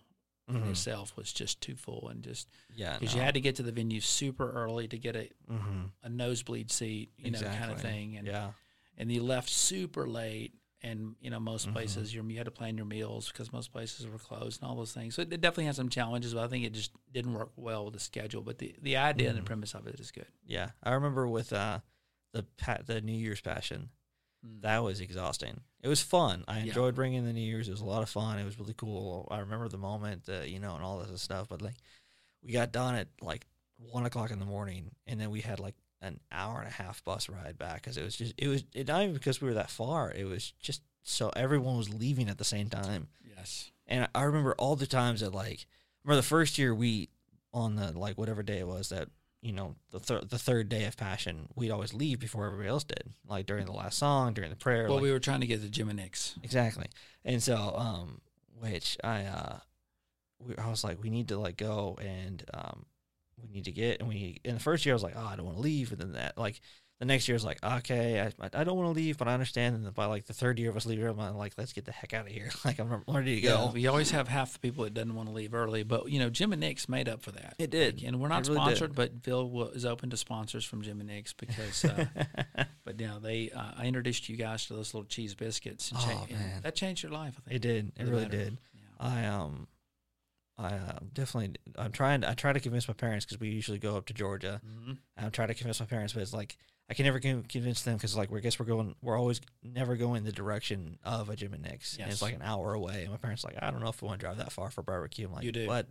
Mhm. itself was just too full and just Yeah, because you had to get to the venue super early to get a, mm-hmm. a nosebleed seat, you know, kind of thing, and yeah, and you left super late, and you know most Mhm. places you you had to plan your meals because most places were closed and all those things. So it, it definitely had some challenges, but I think it just didn't work well with the schedule. But the the idea and the premise of it is good. Yeah, I remember with uh, the pa- the New Year's Passion. Mm. That was exhausting. It was fun. I Yeah. enjoyed bringing the New Year's. It was a lot of fun. It was really cool. I remember the moment, uh, you know, and all this stuff. But like, we got done at like one o'clock in the morning, and then we had like an hour and a half bus ride back because it was just it was it, not even because we were that far. It was just so everyone was leaving at the same time. Yes. And I remember all the times that like remember the first year we on the like whatever day it was that you know the thir- the third day of passion we'd always leave before everybody else did like during the last song during the prayer Well, like- we were trying to get to Jim and Nick's. exactly and so um which I uh we, I was like we need to like go and um we need to get and we in the first year I was like oh I don't want to leave and then that like the next year is like okay I, I don't want to leave but I understand and by like the third year of us leaving I'm like let's get the heck out of here like I'm ready to go we always have half the people that doesn't want to leave early, but you know Jim and Nick's made up for that. It did. and we're not really did. sponsored, but Phil wa- is open to sponsors from Jim and Nick's because. Uh, but now they, uh, I introduced you guys to those little cheese biscuits, and, Oh, cha- and man. that changed your life. I think It did. It really better. did. Yeah. I um, I uh, definitely. I'm trying. I try to convince my parents because we usually go up to Georgia. Mhm. I'm trying to convince my parents, but it's like I can never con- convince them because like we guess we're going. We're always never going the direction of a Jim and Nick's. And it's like an hour away, and my parents are like I don't know if we want to drive that far for barbecue. I'm like, You do. but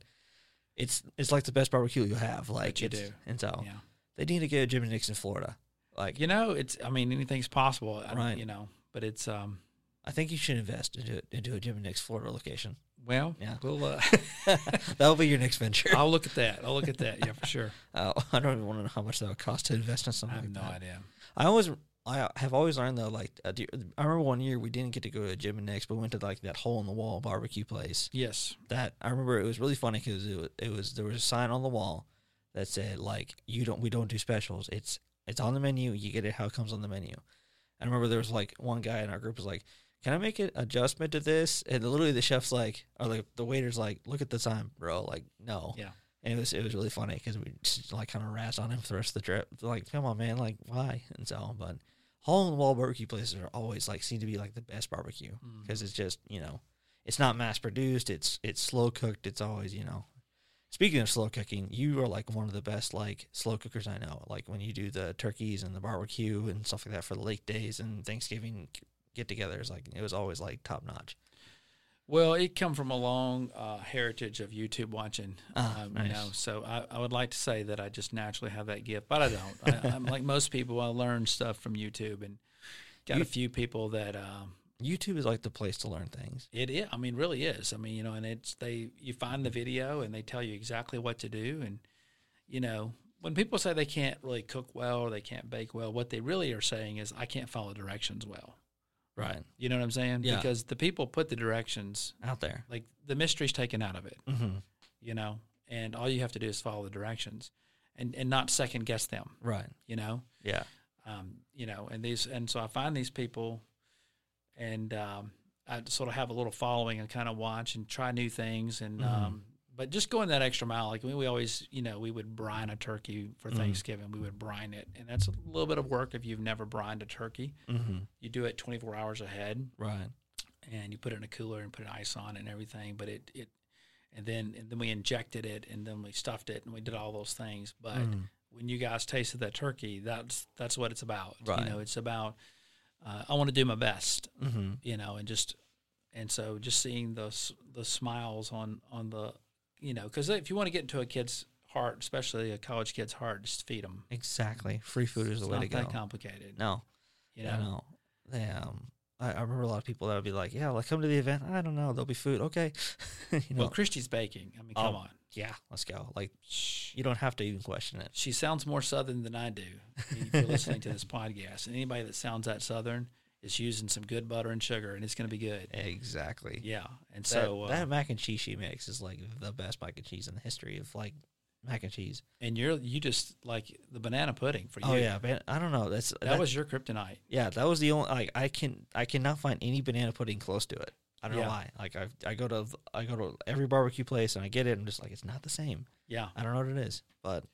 it's it's like the best barbecue you have. Like you do. and so Yeah. they need to get a Jim and Nick's in Florida. Like You know, it's. I mean, anything's possible. I, Right. You know, but it's. um I think you should invest into into a Jim and Nick's Florida location. Well, Yeah. we'll. Uh, That'll be your next venture. I'll look at that. I'll look at that. Yeah, for sure. Uh, I don't even want to know how much that would cost to invest in something. I have like no that. idea. I always, I have always learned though. Like, uh, I remember one year we didn't get to go to Jim and Nick's, but we went to like that hole in the wall barbecue place. Yes. That I remember it was really funny because it was, it was there was a sign on the wall that said like you don't we don't do specials. It's it's on the menu. You get it how it comes on the menu. I remember there was like one guy in our group was like, "Can I make an adjustment to this?" And literally the chef's like, or like the waiter's like, "Look at the time, bro." Like, no. Yeah. And it was it was really funny because we just like kind of razzed on him for the rest of the trip. Like, come on, man, like why? And so, but hole in the wall barbecue places are always like seem to be like the best barbecue Mm. because it's just you know it's not mass produced. It's it's slow cooked. It's always you know. Speaking of slow cooking, you are like one of the best like slow cookers I know. Like when you do the turkeys and the barbecue and stuff like that for the late days and Thanksgiving get-togethers, like it was always like top notch. Well, it come from a long uh, heritage of YouTube watching. Ah, um, You know, so I, I would like to say that I just naturally have that gift, but I don't. I, I'm like most people. I learn stuff from YouTube, and got You- a few people that um, YouTube is like the place to learn things. it is. I mean, really is. I mean, you know, and it's they. You find the video, and they tell you exactly what to do, and you know. When people say they can't really cook well or they can't bake well, what they really are saying is, I can't follow directions well. Right. You know what I'm saying? Yeah. Because the people put the directions, Out there. like the mystery's taken out of it. Mm-hmm. you know, and all you have to do is follow the directions and, and not second guess them, Right. you know, Yeah. um, you know, and these, and so I find these people and, um, I sort of have a little following and kind of watch and try new things. And, Mhm. um, but just going that extra mile, like we, we always, you know, we would brine a turkey for Mhm. Thanksgiving. We would brine it, and that's a little bit of work if you've never brined a turkey. Mm-hmm. You do it 24 hours ahead, Right. and you put it in a cooler and put an ice on it and everything. But it, it, and then and then we injected it and then we stuffed it and we did all those things. But Mhm. when you guys tasted that turkey, that's that's what it's about. Right. You know, it's about uh, I want to do my best. Mm-hmm. You know, and just and so just seeing those the smiles on on the you know because if you want to get into a kid's heart, especially a college kid's heart, just feed them. Exactly. Free food is It's the way to go. that complicated. No. you know. no. They, um, I, I remember a lot of people that would be like, "Yeah, like come to the event." I don't know. There'll be food. Okay. you know. Well, Christy's baking. I mean, come Oh. on. yeah. Let's go. Like, you don't have to even question it. she sounds more southern than I do. If you're listening to this podcast, and anybody that sounds that southern is using some good butter and sugar, and it's going to be good. Exactly. Yeah, and That, so uh, that mac and cheese she makes is like the best mac and cheese in the history of like mac and cheese. and you're you just like the banana pudding for you. Oh yeah, man. I don't know. That's that, was your kryptonite. yeah. That was the only like I can I cannot find any banana pudding close to it. I don't Yeah. know why. Like I I go to I go to every barbecue place and I get it. and I'm just like it's not the same. Yeah. I don't know what it is, but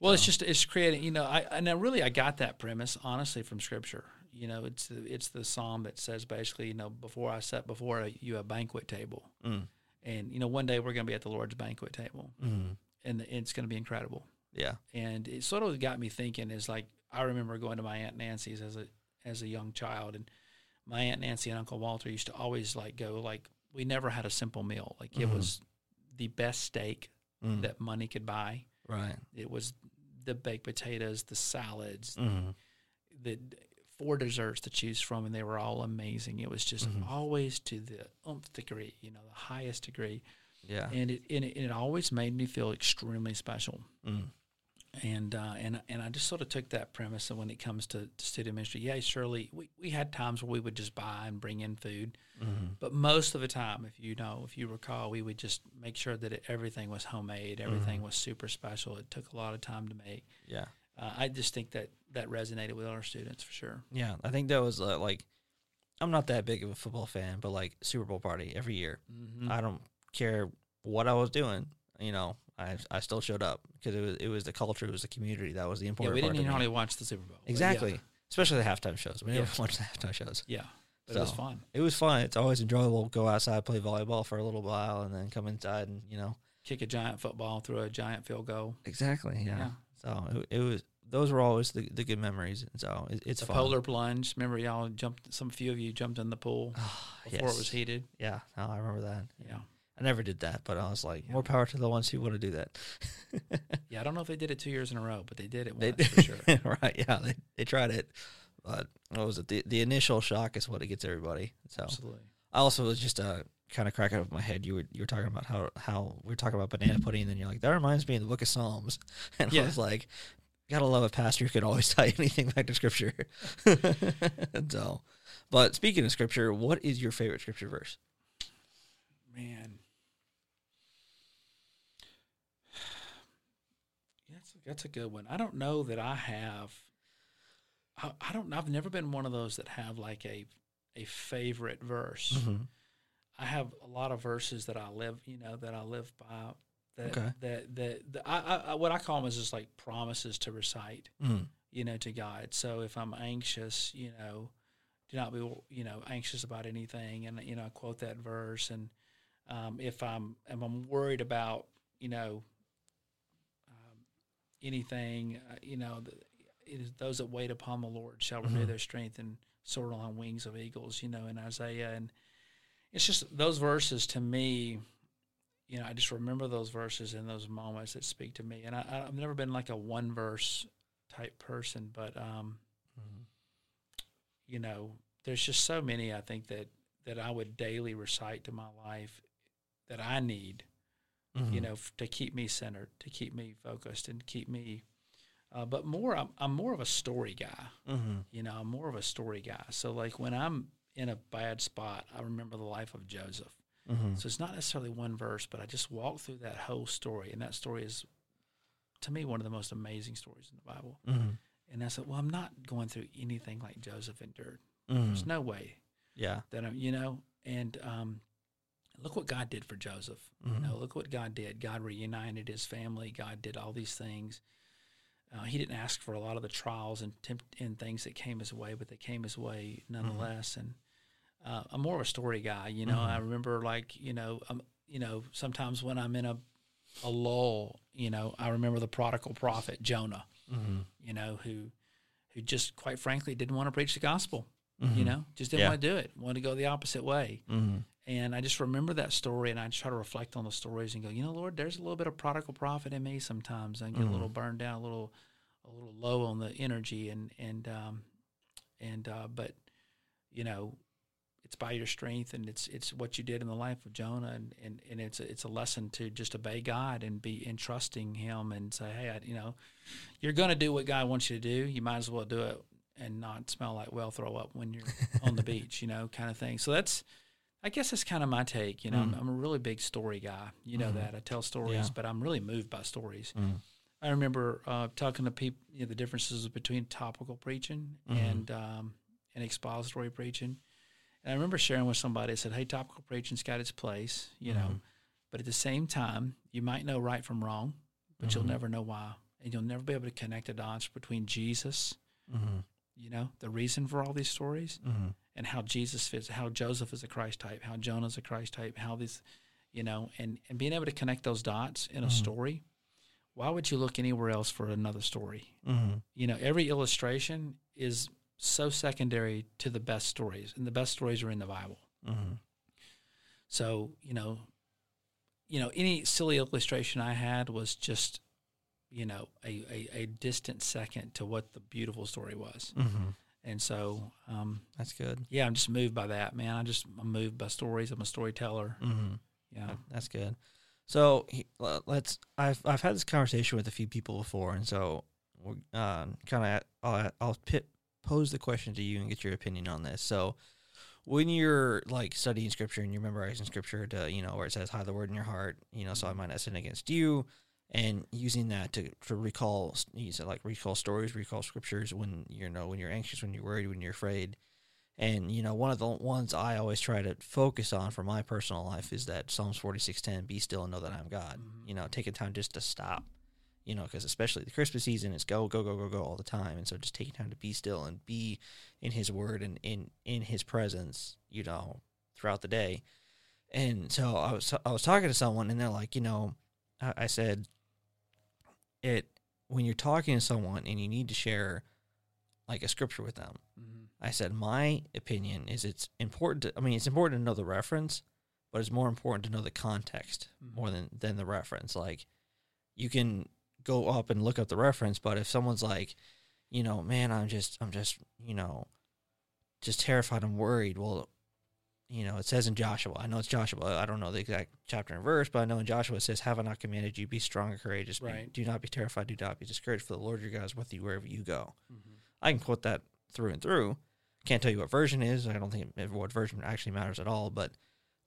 Well, it's just it's creating. You know, I and I really I got that premise honestly from scripture. You know, it's the, it's the psalm that says basically, you know, before I set before you a banquet table, Mm. and you know, one day we're going to be at the Lord's banquet table, Mm. and it's going to be incredible. Yeah. And it sort of got me thinking. Is like I remember going to my aunt Nancy's as a as a young child, and my aunt Nancy and Uncle Walter used to always like go like we never had a simple meal. Like it Mhm. was the best steak Mm. that money could buy. right. It was the baked potatoes, the salads, Mm. the four desserts to choose from, and they were all amazing. It was just Mhm. always to the umph degree, you know, the highest degree, Yeah. and it and it, and it always made me feel extremely special. Mm. And uh, and and I just sort of took that premise, and when it comes to, to student ministry, yeah, surely we, we had times where we would just buy and bring in food, Mm. but most of the time, if you know, if you recall, we would just make sure that it, everything was homemade, everything was super special. It took a lot of time to make. Yeah. Uh, I just think that that resonated with our students for sure. Yeah. I think that was uh, like, I'm not that big of a football fan, but like Super Bowl party every year. Mm-hmm. I don't care what I was doing. You know, I I still showed up because it was it was the culture, it was the community that was the important. yeah, we didn't even hardly watch the Super Bowl. but yeah. exactly, especially the halftime shows. We never Yeah. watched the halftime shows. Yeah, but it was fun. It was fun. It's always enjoyable. Go outside, play volleyball for a little while, and then come inside and you know Kick a giant football, throw a giant field goal. exactly. Yeah. Yeah. So it, it was. Those were always the, the good memories. And so it, it's The fun. polar plunge. Remember, y'all jumped. Some few of you jumped in the pool Ah, before yes. it was heated. Yeah, no, I remember that. Yeah, I never did that, but I was like, Yeah. more power to the ones who want to do that. yeah. I don't know if they did it two years in a row, but they did it They once for sure. right? Yeah, they, they tried it, but what was it? The the initial shock is what it gets everybody. So Absolutely. I also was just uh, kind of cracking up my head. You were you were talking about how how we are talking about banana pudding, and then you're like, that reminds me of the Book of Psalms, and I was like, gotta love a pastor who can always tie anything back to Scripture. so, but speaking of Scripture, what is your favorite Scripture verse? Man. That's a, that's a good one. I don't know that I have. I, I don't. I've never been one of those that have like a a favorite verse. Mm-hmm. I have a lot of verses that I live, you know, that I live by. That Okay. that that, that I, I, what I call them is just like promises to recite, Mm. you know, to God. So if I'm anxious, you know, do not be, you know, anxious about anything, and you know, I quote that verse. And um, if I'm if I'm worried about, you know, um, anything, uh, you know, the, it is those that wait upon the Lord shall renew Mhm. their strength and soar on wings of eagles. You know, in Isaiah, and it's just those verses to me. You know, I just remember those verses and those moments that speak to me. And I, I've never been like a one verse type person, but um, Mm-hmm. you know, there's just so many I think that that I would daily recite to my life that I need, Mm-hmm. you know, f- to keep me centered, to keep me focused, and keep me. Uh, but more, I'm, I'm more of a story guy. Mm-hmm. You know, I'm more of a story guy. So like when I'm in a bad spot, I remember the life of Joseph. Mm-hmm. So it's not necessarily one verse, but I just walk through that whole story, and that story is, to me, one of the most amazing stories in the Bible. Mm-hmm. And I said, well, I'm not going through anything like Joseph endured. Mm-hmm. There's no way Yeah. that I'm, you know, and um, look what God did for Joseph. You know, look what God did. God reunited his family. God did all these things. Uh, he didn't ask for a lot of the trials and tempt- and things that came his way, but they came his way nonetheless. And uh, I'm more of a story guy. You know, Mhm. I remember like you know, um, you know, sometimes when I'm in a a lull, you know, I remember the prodigal prophet Jonah. Mm-hmm. You know, who who just quite frankly didn't want to preach the gospel. Mm-hmm. You know, just didn't Yeah. want to do it. Wanted to go the opposite way. Mm-hmm. And I just remember that story, and I try to reflect on the stories and go, you know, Lord, there's a little bit of prodigal prophet in me sometimes. I get a little burned down, a little, a little low on the energy, and and um, and uh, but you know, it's by your strength, and it's it's what you did in the life of Jonah, and and, and it's a, it's a lesson to just obey God and be in trusting Him, and say, hey, I, you know, you're going to do what God wants you to do. You might as well do it and not smell like well throw up when you're on the beach, you know, kind of thing. So that's I guess that's kind of my take. You know, I'm, Mm. I'm a really big story guy. You know Mhm. that I tell stories, Yeah. but I'm really moved by stories. Mm. I remember uh, talking to people, you know, the differences between topical preaching Mhm. and um, and expository preaching. And I remember sharing with somebody. I said, "Hey, topical preaching's got its place, you know, Mhm. but at the same time, you might know right from wrong, but you'll Mhm. never know why, and you'll never be able to connect the dots between Jesus Mm-hmm. you know, the reason for all these stories Mm-hmm. and how Jesus fits, how Joseph is a Christ type, how Jonah's a Christ type, how these, you know, and, and being able to connect those dots in a Mhm. story. Why would you look anywhere else for another story? Mm-hmm. You know, every illustration is so secondary to the best stories, and the best stories are in the Bible. Mm-hmm. So, you know, you know, any silly illustration I had was just, you know, a, a, a distant second to what the beautiful story was. Mm-hmm. And so, um, That's good. yeah, I'm just moved by that, man. I just I'm moved by stories. I'm a storyteller. Mm-hmm. Yeah. That's good. So let's. I've I've had this conversation with a few people before, and so we're um, kind of. I'll I'll pit, pose the question to you and get your opinion on this. So when you're like studying scripture and you're memorizing scripture to you know where it says hide the word in your heart, you know, so I might not sin against you, and using that to to recall, you said like recall stories, recall scriptures when you know when you're anxious, when you're worried, when you're afraid. And you know, one of the ones I always try to focus on for my personal life is that Psalms forty six ten, "Be still and know that I'm God." Mhm. You know, taking time just to stop. You know, because especially the Christmas season is go go go go go all the time, and so just taking time to be still and be in His Word and in in His presence. You know, throughout the day. And so I was I was talking to someone, and they're like, you know, I, I said, it when you're talking to someone and you need to share like a scripture with them. Mm-hmm. I said my opinion is it's important to I mean it's important to know the reference, but it's more important to know the context Mhm. more than than the reference. Like you can go up and look up the reference, but if someone's like, you know, man, I'm just I'm just, you know, just terrified I'm worried, well, you know, it says in Joshua. I know it's Joshua. I don't know the exact chapter and verse, but I know in Joshua it says, "Have I not commanded you? Be strong and courageous. Be- do not be terrified. Do not be discouraged. For the Lord your God is with you wherever you go." Mm-hmm. I can quote that through and through. Can't tell you what version is. I don't think what version actually matters at all. But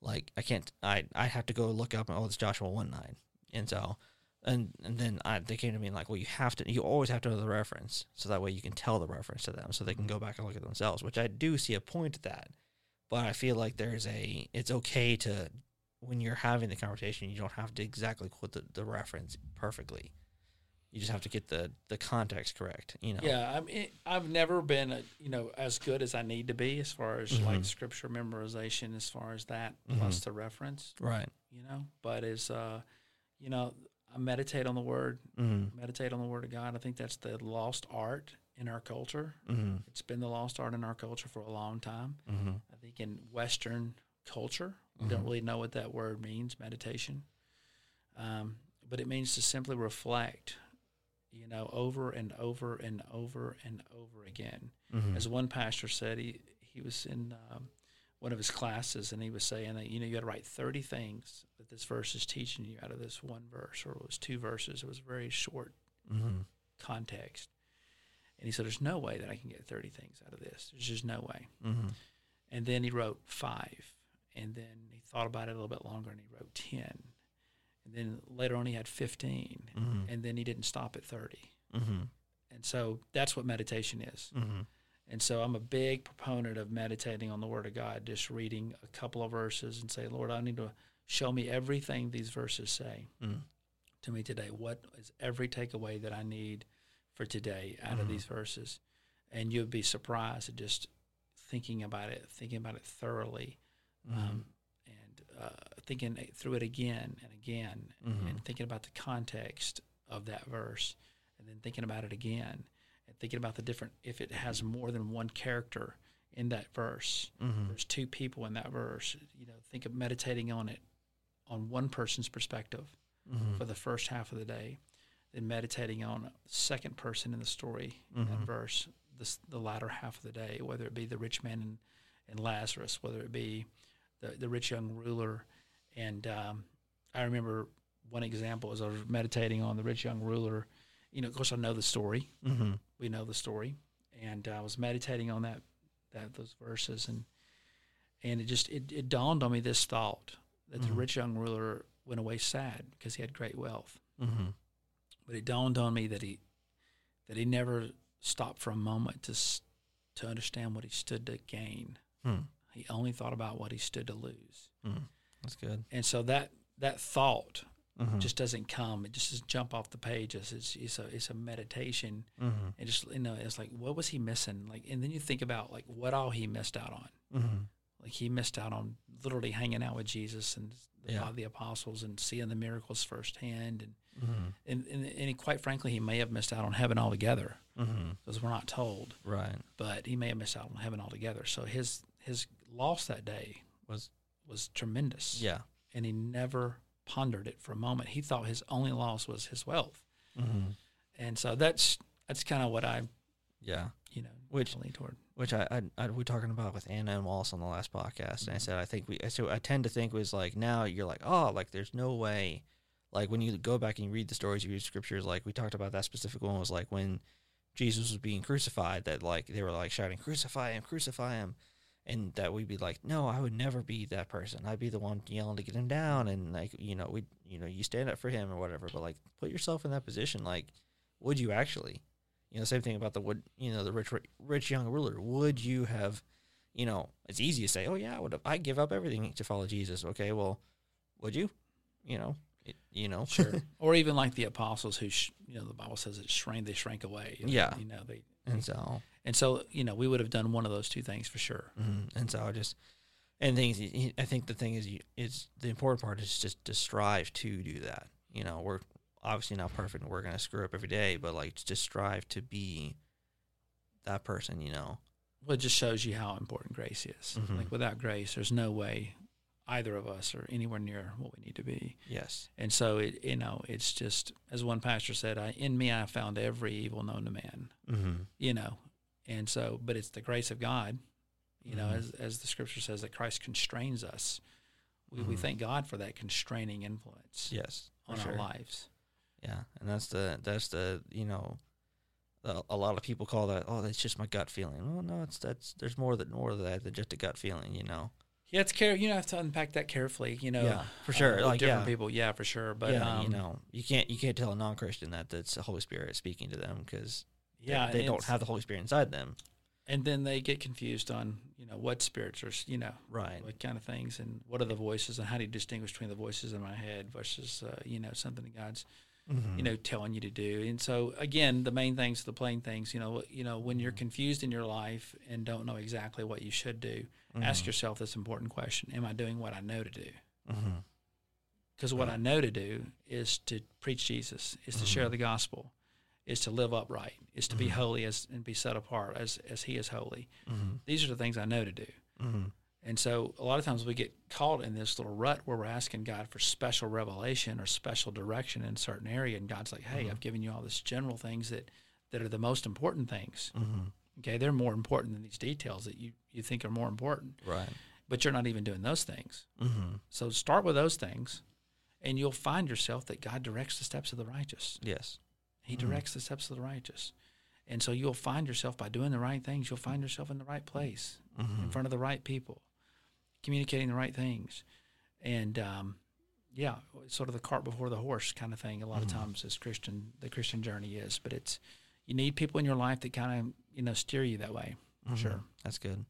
like, I can't. I I have to go look up. Oh, it's Joshua one nine. And so, and and then I they came to me and like, well, you have to. You always have to know the reference, so that way you can tell the reference to them, so they can go back and look at themselves. Which I do see a point to that. But I feel like there's a. It's okay to when you're having the conversation, you don't have to exactly quote the, the reference perfectly. You just have to get the the context correct. You know. Yeah, I mean, I've never been, uh, you know, as good as I need to be as far as Mhm. like scripture memorization, as far as that plus the reference, Right. you know. But as, uh, you know, I meditate on the word, Mm-hmm. meditate on the word of God. I think that's the lost art in our culture. Mm-hmm. It's been the lost art in our culture for a long time. Mm-hmm. I think in Western culture, we don't really know what that word means, meditation. Um, but it means to simply reflect, you know, over and over and over and over again. Mm-hmm. As one pastor said, he, he was in um, one of his classes and he was saying that, you know, you got to write 30 things that this verse is teaching you out of this one verse, or it was two verses. It was a very short Mm-hmm. context. And he said, There's no way that I can get 30 things out of this. There's just no way. Mm-hmm. And then he wrote five. And then he thought about it a little bit longer and he wrote 10. And then later on he had 15. Mm-hmm. And then he didn't stop at 30. Mm-hmm. And so that's what meditation is. Mm-hmm. And so I'm a big proponent of meditating on the Word of God, just reading a couple of verses and say, Lord, I need to show me everything these verses say Mm. to me today. What is every takeaway that I need for today out of Mhm. these verses? And you'd be surprised at just thinking about it, thinking about it thoroughly, Mm-hmm. um, and uh, thinking through it again and again, Mhm. and thinking about the context of that verse, and then thinking about it again, thinking about the different if it has more than one character in that verse. Mm-hmm. There's two people in that verse. You know, think of meditating on it on one person's perspective Mm-hmm. for the first half of the day, then meditating on the second person in the story in that Mhm. verse, this, the latter half of the day, whether it be the rich man and, and Lazarus, whether it be the, the rich young ruler. And um, I remember one example as I was meditating on the rich young ruler. You know, of course, I know the story. Mm-hmm. We know the story, and I was meditating on that, that those verses, and and it just it, it dawned on me this thought that the Mhm. rich young ruler went away sad because he had great wealth. Mm-hmm. But it dawned on me that he that he never stopped for a moment to to understand what he stood to gain. Hmm. He only thought about what he stood to lose. Mm. That's good. And so that that thought Mhm. just doesn't come. It just doesn't jump off the page. It's it's, it's a it's a meditation. Mhm. It just you know it's like what was he missing? Like and then you think about like what all he missed out on. Mhm. Like he missed out on literally hanging out with Jesus and the, Yeah. the apostles and seeing the miracles firsthand and Mhm. and, and and quite frankly he may have missed out on heaven altogether Mhm. because we're not told. Right. But he may have missed out on heaven altogether. So his his loss that day Was was tremendous. yeah. and he never pondered it for a moment. He thought his only loss was his wealth, Mhm. and so that's that's kind of what I, Yeah. you know, Which- lean toward. which I, I, I we talking about with Anna and Wallace on the last podcast, and I Mhm. said I think we so I tend to think was like now you're like oh like there's no way, like when you go back and you read the stories, you read scriptures, like we talked about that specific one was like when Jesus was being crucified, that like they were like shouting crucify him, crucify him, and that we'd be like no, I would never be that person. I'd be the one yelling to get him down, and like you know we you know you stand up for him or whatever, but like put yourself in that position, like would you actually? You know, same thing about the would you know the rich rich young ruler. Would you have, you know, it's easy to say, oh yeah, I would. I give up everything to follow Jesus. Okay, well, would you? You know, it, you know, Sure. or even like the apostles who, sh- you know, the Bible says it shrank, they shrank away. you know, Yeah. You know, they, and so, and so, you know, we would have done one of those two things for sure. mhm, and so I just, and things. I think the thing is, you, is the important part is just to strive to do that. You know, we're obviously not perfect. and We're gonna screw up every day, but like just strive to be that person. You know. Well, it just shows you how important grace is. Mhm. Like without grace, there's no way either of us are anywhere near what we need to be. Yes. And so it, you know, it's just as one pastor said, I, in me I found every evil known to man. Mm-hmm. you know and so but it's the grace of god you know Mhm. as, as the scripture says that christ constrains us we, we Mhm. thank god for that constraining influence Yes. on sure. our lives Yeah, and that's the that's the you know, a, a lot of people call that oh that's just my gut feeling. Well, no, it's that's there's more than more of that than just a gut feeling. You know. yeah it's care you know have to unpack that carefully you know Yeah, for uh, sure. with Like, different yeah. people yeah for sure but yeah, um, you know, you can't you can't tell a non Christian that that's the Holy Spirit speaking to them because yeah they, they don't have the Holy Spirit inside them. and then they get confused on you know what spirits are you know Right. what kind of things and what are the voices and how do you distinguish between the voices in my head versus uh, you know something that god's Mm-hmm. you know telling you to do and so again the main things the plain things you know you know when you're confused in your life and don't know exactly what you should do ask yourself this important question am i doing what i know to do Mm-hmm. because what i know to do is to preach jesus is to share Mhm. the gospel is to live upright is to be Mhm. holy as and be set apart as as he is holy Mm-hmm. these are the things i know to do Mm-hmm. and so a lot of times we get caught in this little rut where we're asking God for special revelation or special direction in a certain area. And God's like, hey, Mhm. I've given you all these general things that, that are the most important things. Mm-hmm. Okay. They're more important than these details that you, you think are more important, Right. but you're not even doing those things. Mm-hmm. So start with those things and you'll find yourself that God directs the steps of the righteous. Yes. He Mhm. directs the steps of the righteous. And so you'll find yourself by doing the right things, you'll find yourself in the right place Mm-hmm. in front of the right people, communicating the right things, and um, yeah, sort of the cart before the horse kind of thing. A lot Mhm. of times, as Christian, the Christian journey is, but it's you need people in your life that kind of you know steer you that way. Mhm. Sure. That's good.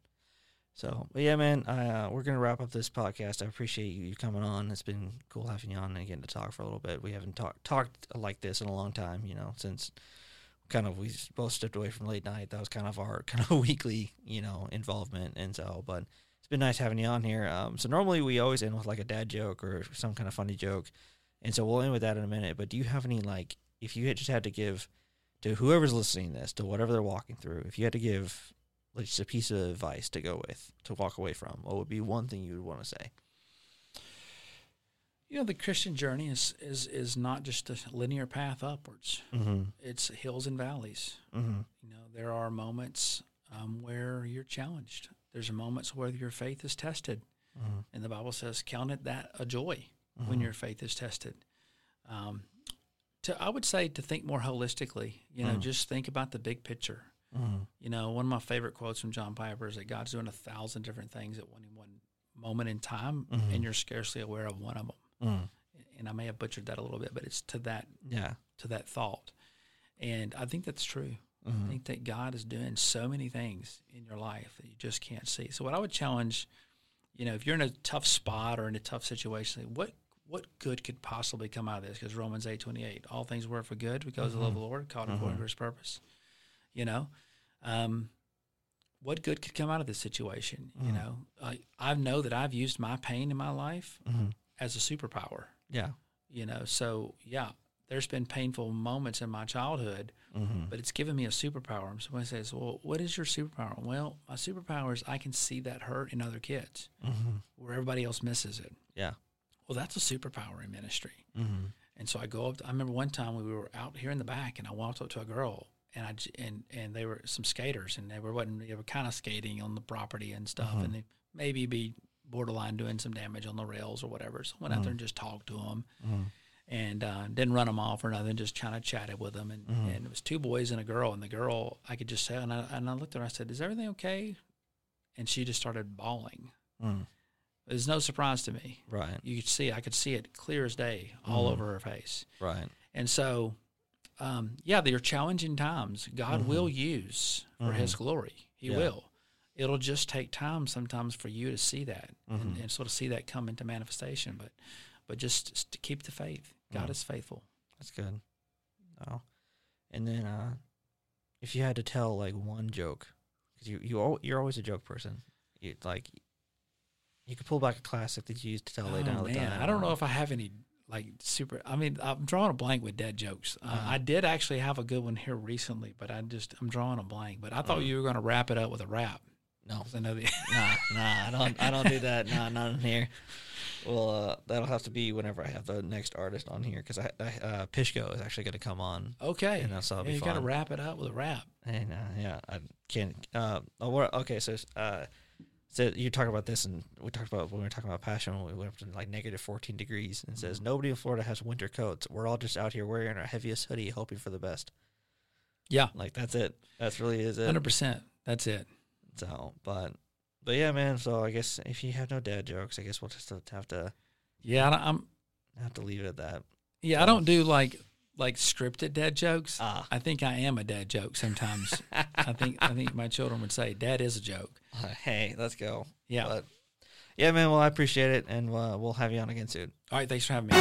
So, but yeah, man, uh, we're gonna wrap up this podcast. I appreciate you, coming on. It's been cool having you on and getting to talk for a little bit. We haven't talked talked like this in a long time, you know, since kind of we both stepped away from late night. That was kind of our kind of weekly, you know, involvement. And so, but it's been nice having you on here. Um, so normally we always end with like a dad joke or some kind of funny joke, and so we'll end with that in a minute. But do you have any like, if you had just had to give to whoever's listening this, to whatever they're walking through, if you had to give like just a piece of advice to go with, to walk away from, what would be one thing you would want to say? You know, the Christian journey is is is not just a linear path upwards. Mm-hmm. It's hills and valleys. Mm-hmm. You know, there are moments um, where you're challenged. There's moments where your faith is tested, Mm-hmm. and the Bible says, "Count it that a joy." when your faith is tested. Um, to I would say to think more holistically. You know, Mm. just think about the big picture. Mm-hmm. You know, one of my favorite quotes from John Piper is that God's doing a thousand different things at one one moment in time, Mhm. and you're scarcely aware of one of them. Mm. And I may have butchered that a little bit, but it's to that Yeah. to that thought, and I think that's true. I Mm-hmm. think that God is doing so many things in your life that you just can't see. So what I would challenge, you know, if you're in a tough spot or in a tough situation, what what good could possibly come out of this? Because Romans eight twenty eight, all things work for good because of the love of the Lord, called according to His purpose. You know, um, what good could come out of this situation? You know, I I know that I've used my pain in my life Mhm. as a superpower. Yeah. You know, so yeah, there's been painful moments in my childhood, Mm-hmm. but it's given me a superpower. And somebody says, "Well, what is your superpower?" Well, my superpower is I can see that hurt in other kids Mm-hmm. where everybody else misses it. Yeah. Well, that's a superpower in ministry. Mm-hmm. And so I go up. To, I remember one time we were out here in the back, and I walked up to a girl, and I and and they were some skaters, and they were wasn't they were kind of skating on the property and stuff, and they maybe be borderline doing some damage on the rails or whatever. So I went out there and just talked to them, Mm-hmm. and uh, didn't run them off or nothing. Just kind of chatted with them, and, and it was two boys and a girl, and the girl I could just say, and I and I looked at her, I said, "Is everything okay?" And she just started bawling. Mm. It was no surprise to me. Right. You could see, I could see it clear as day all over her face. Right. And so, um, yeah, they're challenging times. God will use for His glory. He Yeah. will. It'll just take time sometimes for you to see that and, Mhm. and sort of see that come into manifestation. But, but just, just to keep the faith. God is faithful. That's good. Oh, and then uh, if you had to tell like one joke, because you you you're always a joke person. You like you could pull back a classic that you used to tell lay down Oh, all man. I don't know if I have any like super. I mean, I'm drawing a blank with dead jokes. Uh, Uh-huh. I did actually have a good one here recently, but I just I'm drawing a blank. But I thought Uh. you were going to wrap it up with a rap. No, I know the nah, nah, I don't, I don't do that. Nah, not in here. Well, uh, that'll have to be whenever I have the next artist on here because I, I uh, Pishko is actually going to come on, okay. and that's that'll Yeah, be you got to wrap it up with a rap. And yeah, I can't. Uh, oh, okay, so uh, so you talk about this, and we talked about when we were talking about passion. when We went up to like negative fourteen degrees, and says mm-hmm. nobody in Florida has winter coats. We're all just out here wearing our heaviest hoodie, hoping for the best. Yeah, Like that's it. That's really is it. hundred percent. That's it. So, but but yeah, man. So I guess if you have no dad jokes, I guess we'll just have to Yeah, I- I'm. have to leave it at that. Yeah, I don't do like like scripted dad jokes. Ah. I think I am a dad joke sometimes. I think I think my children would say, "Dad is a joke." hey, let's go. Yeah. But yeah, man. Well, I appreciate it, and uh, we'll have you on again soon. All right. Thanks for having me.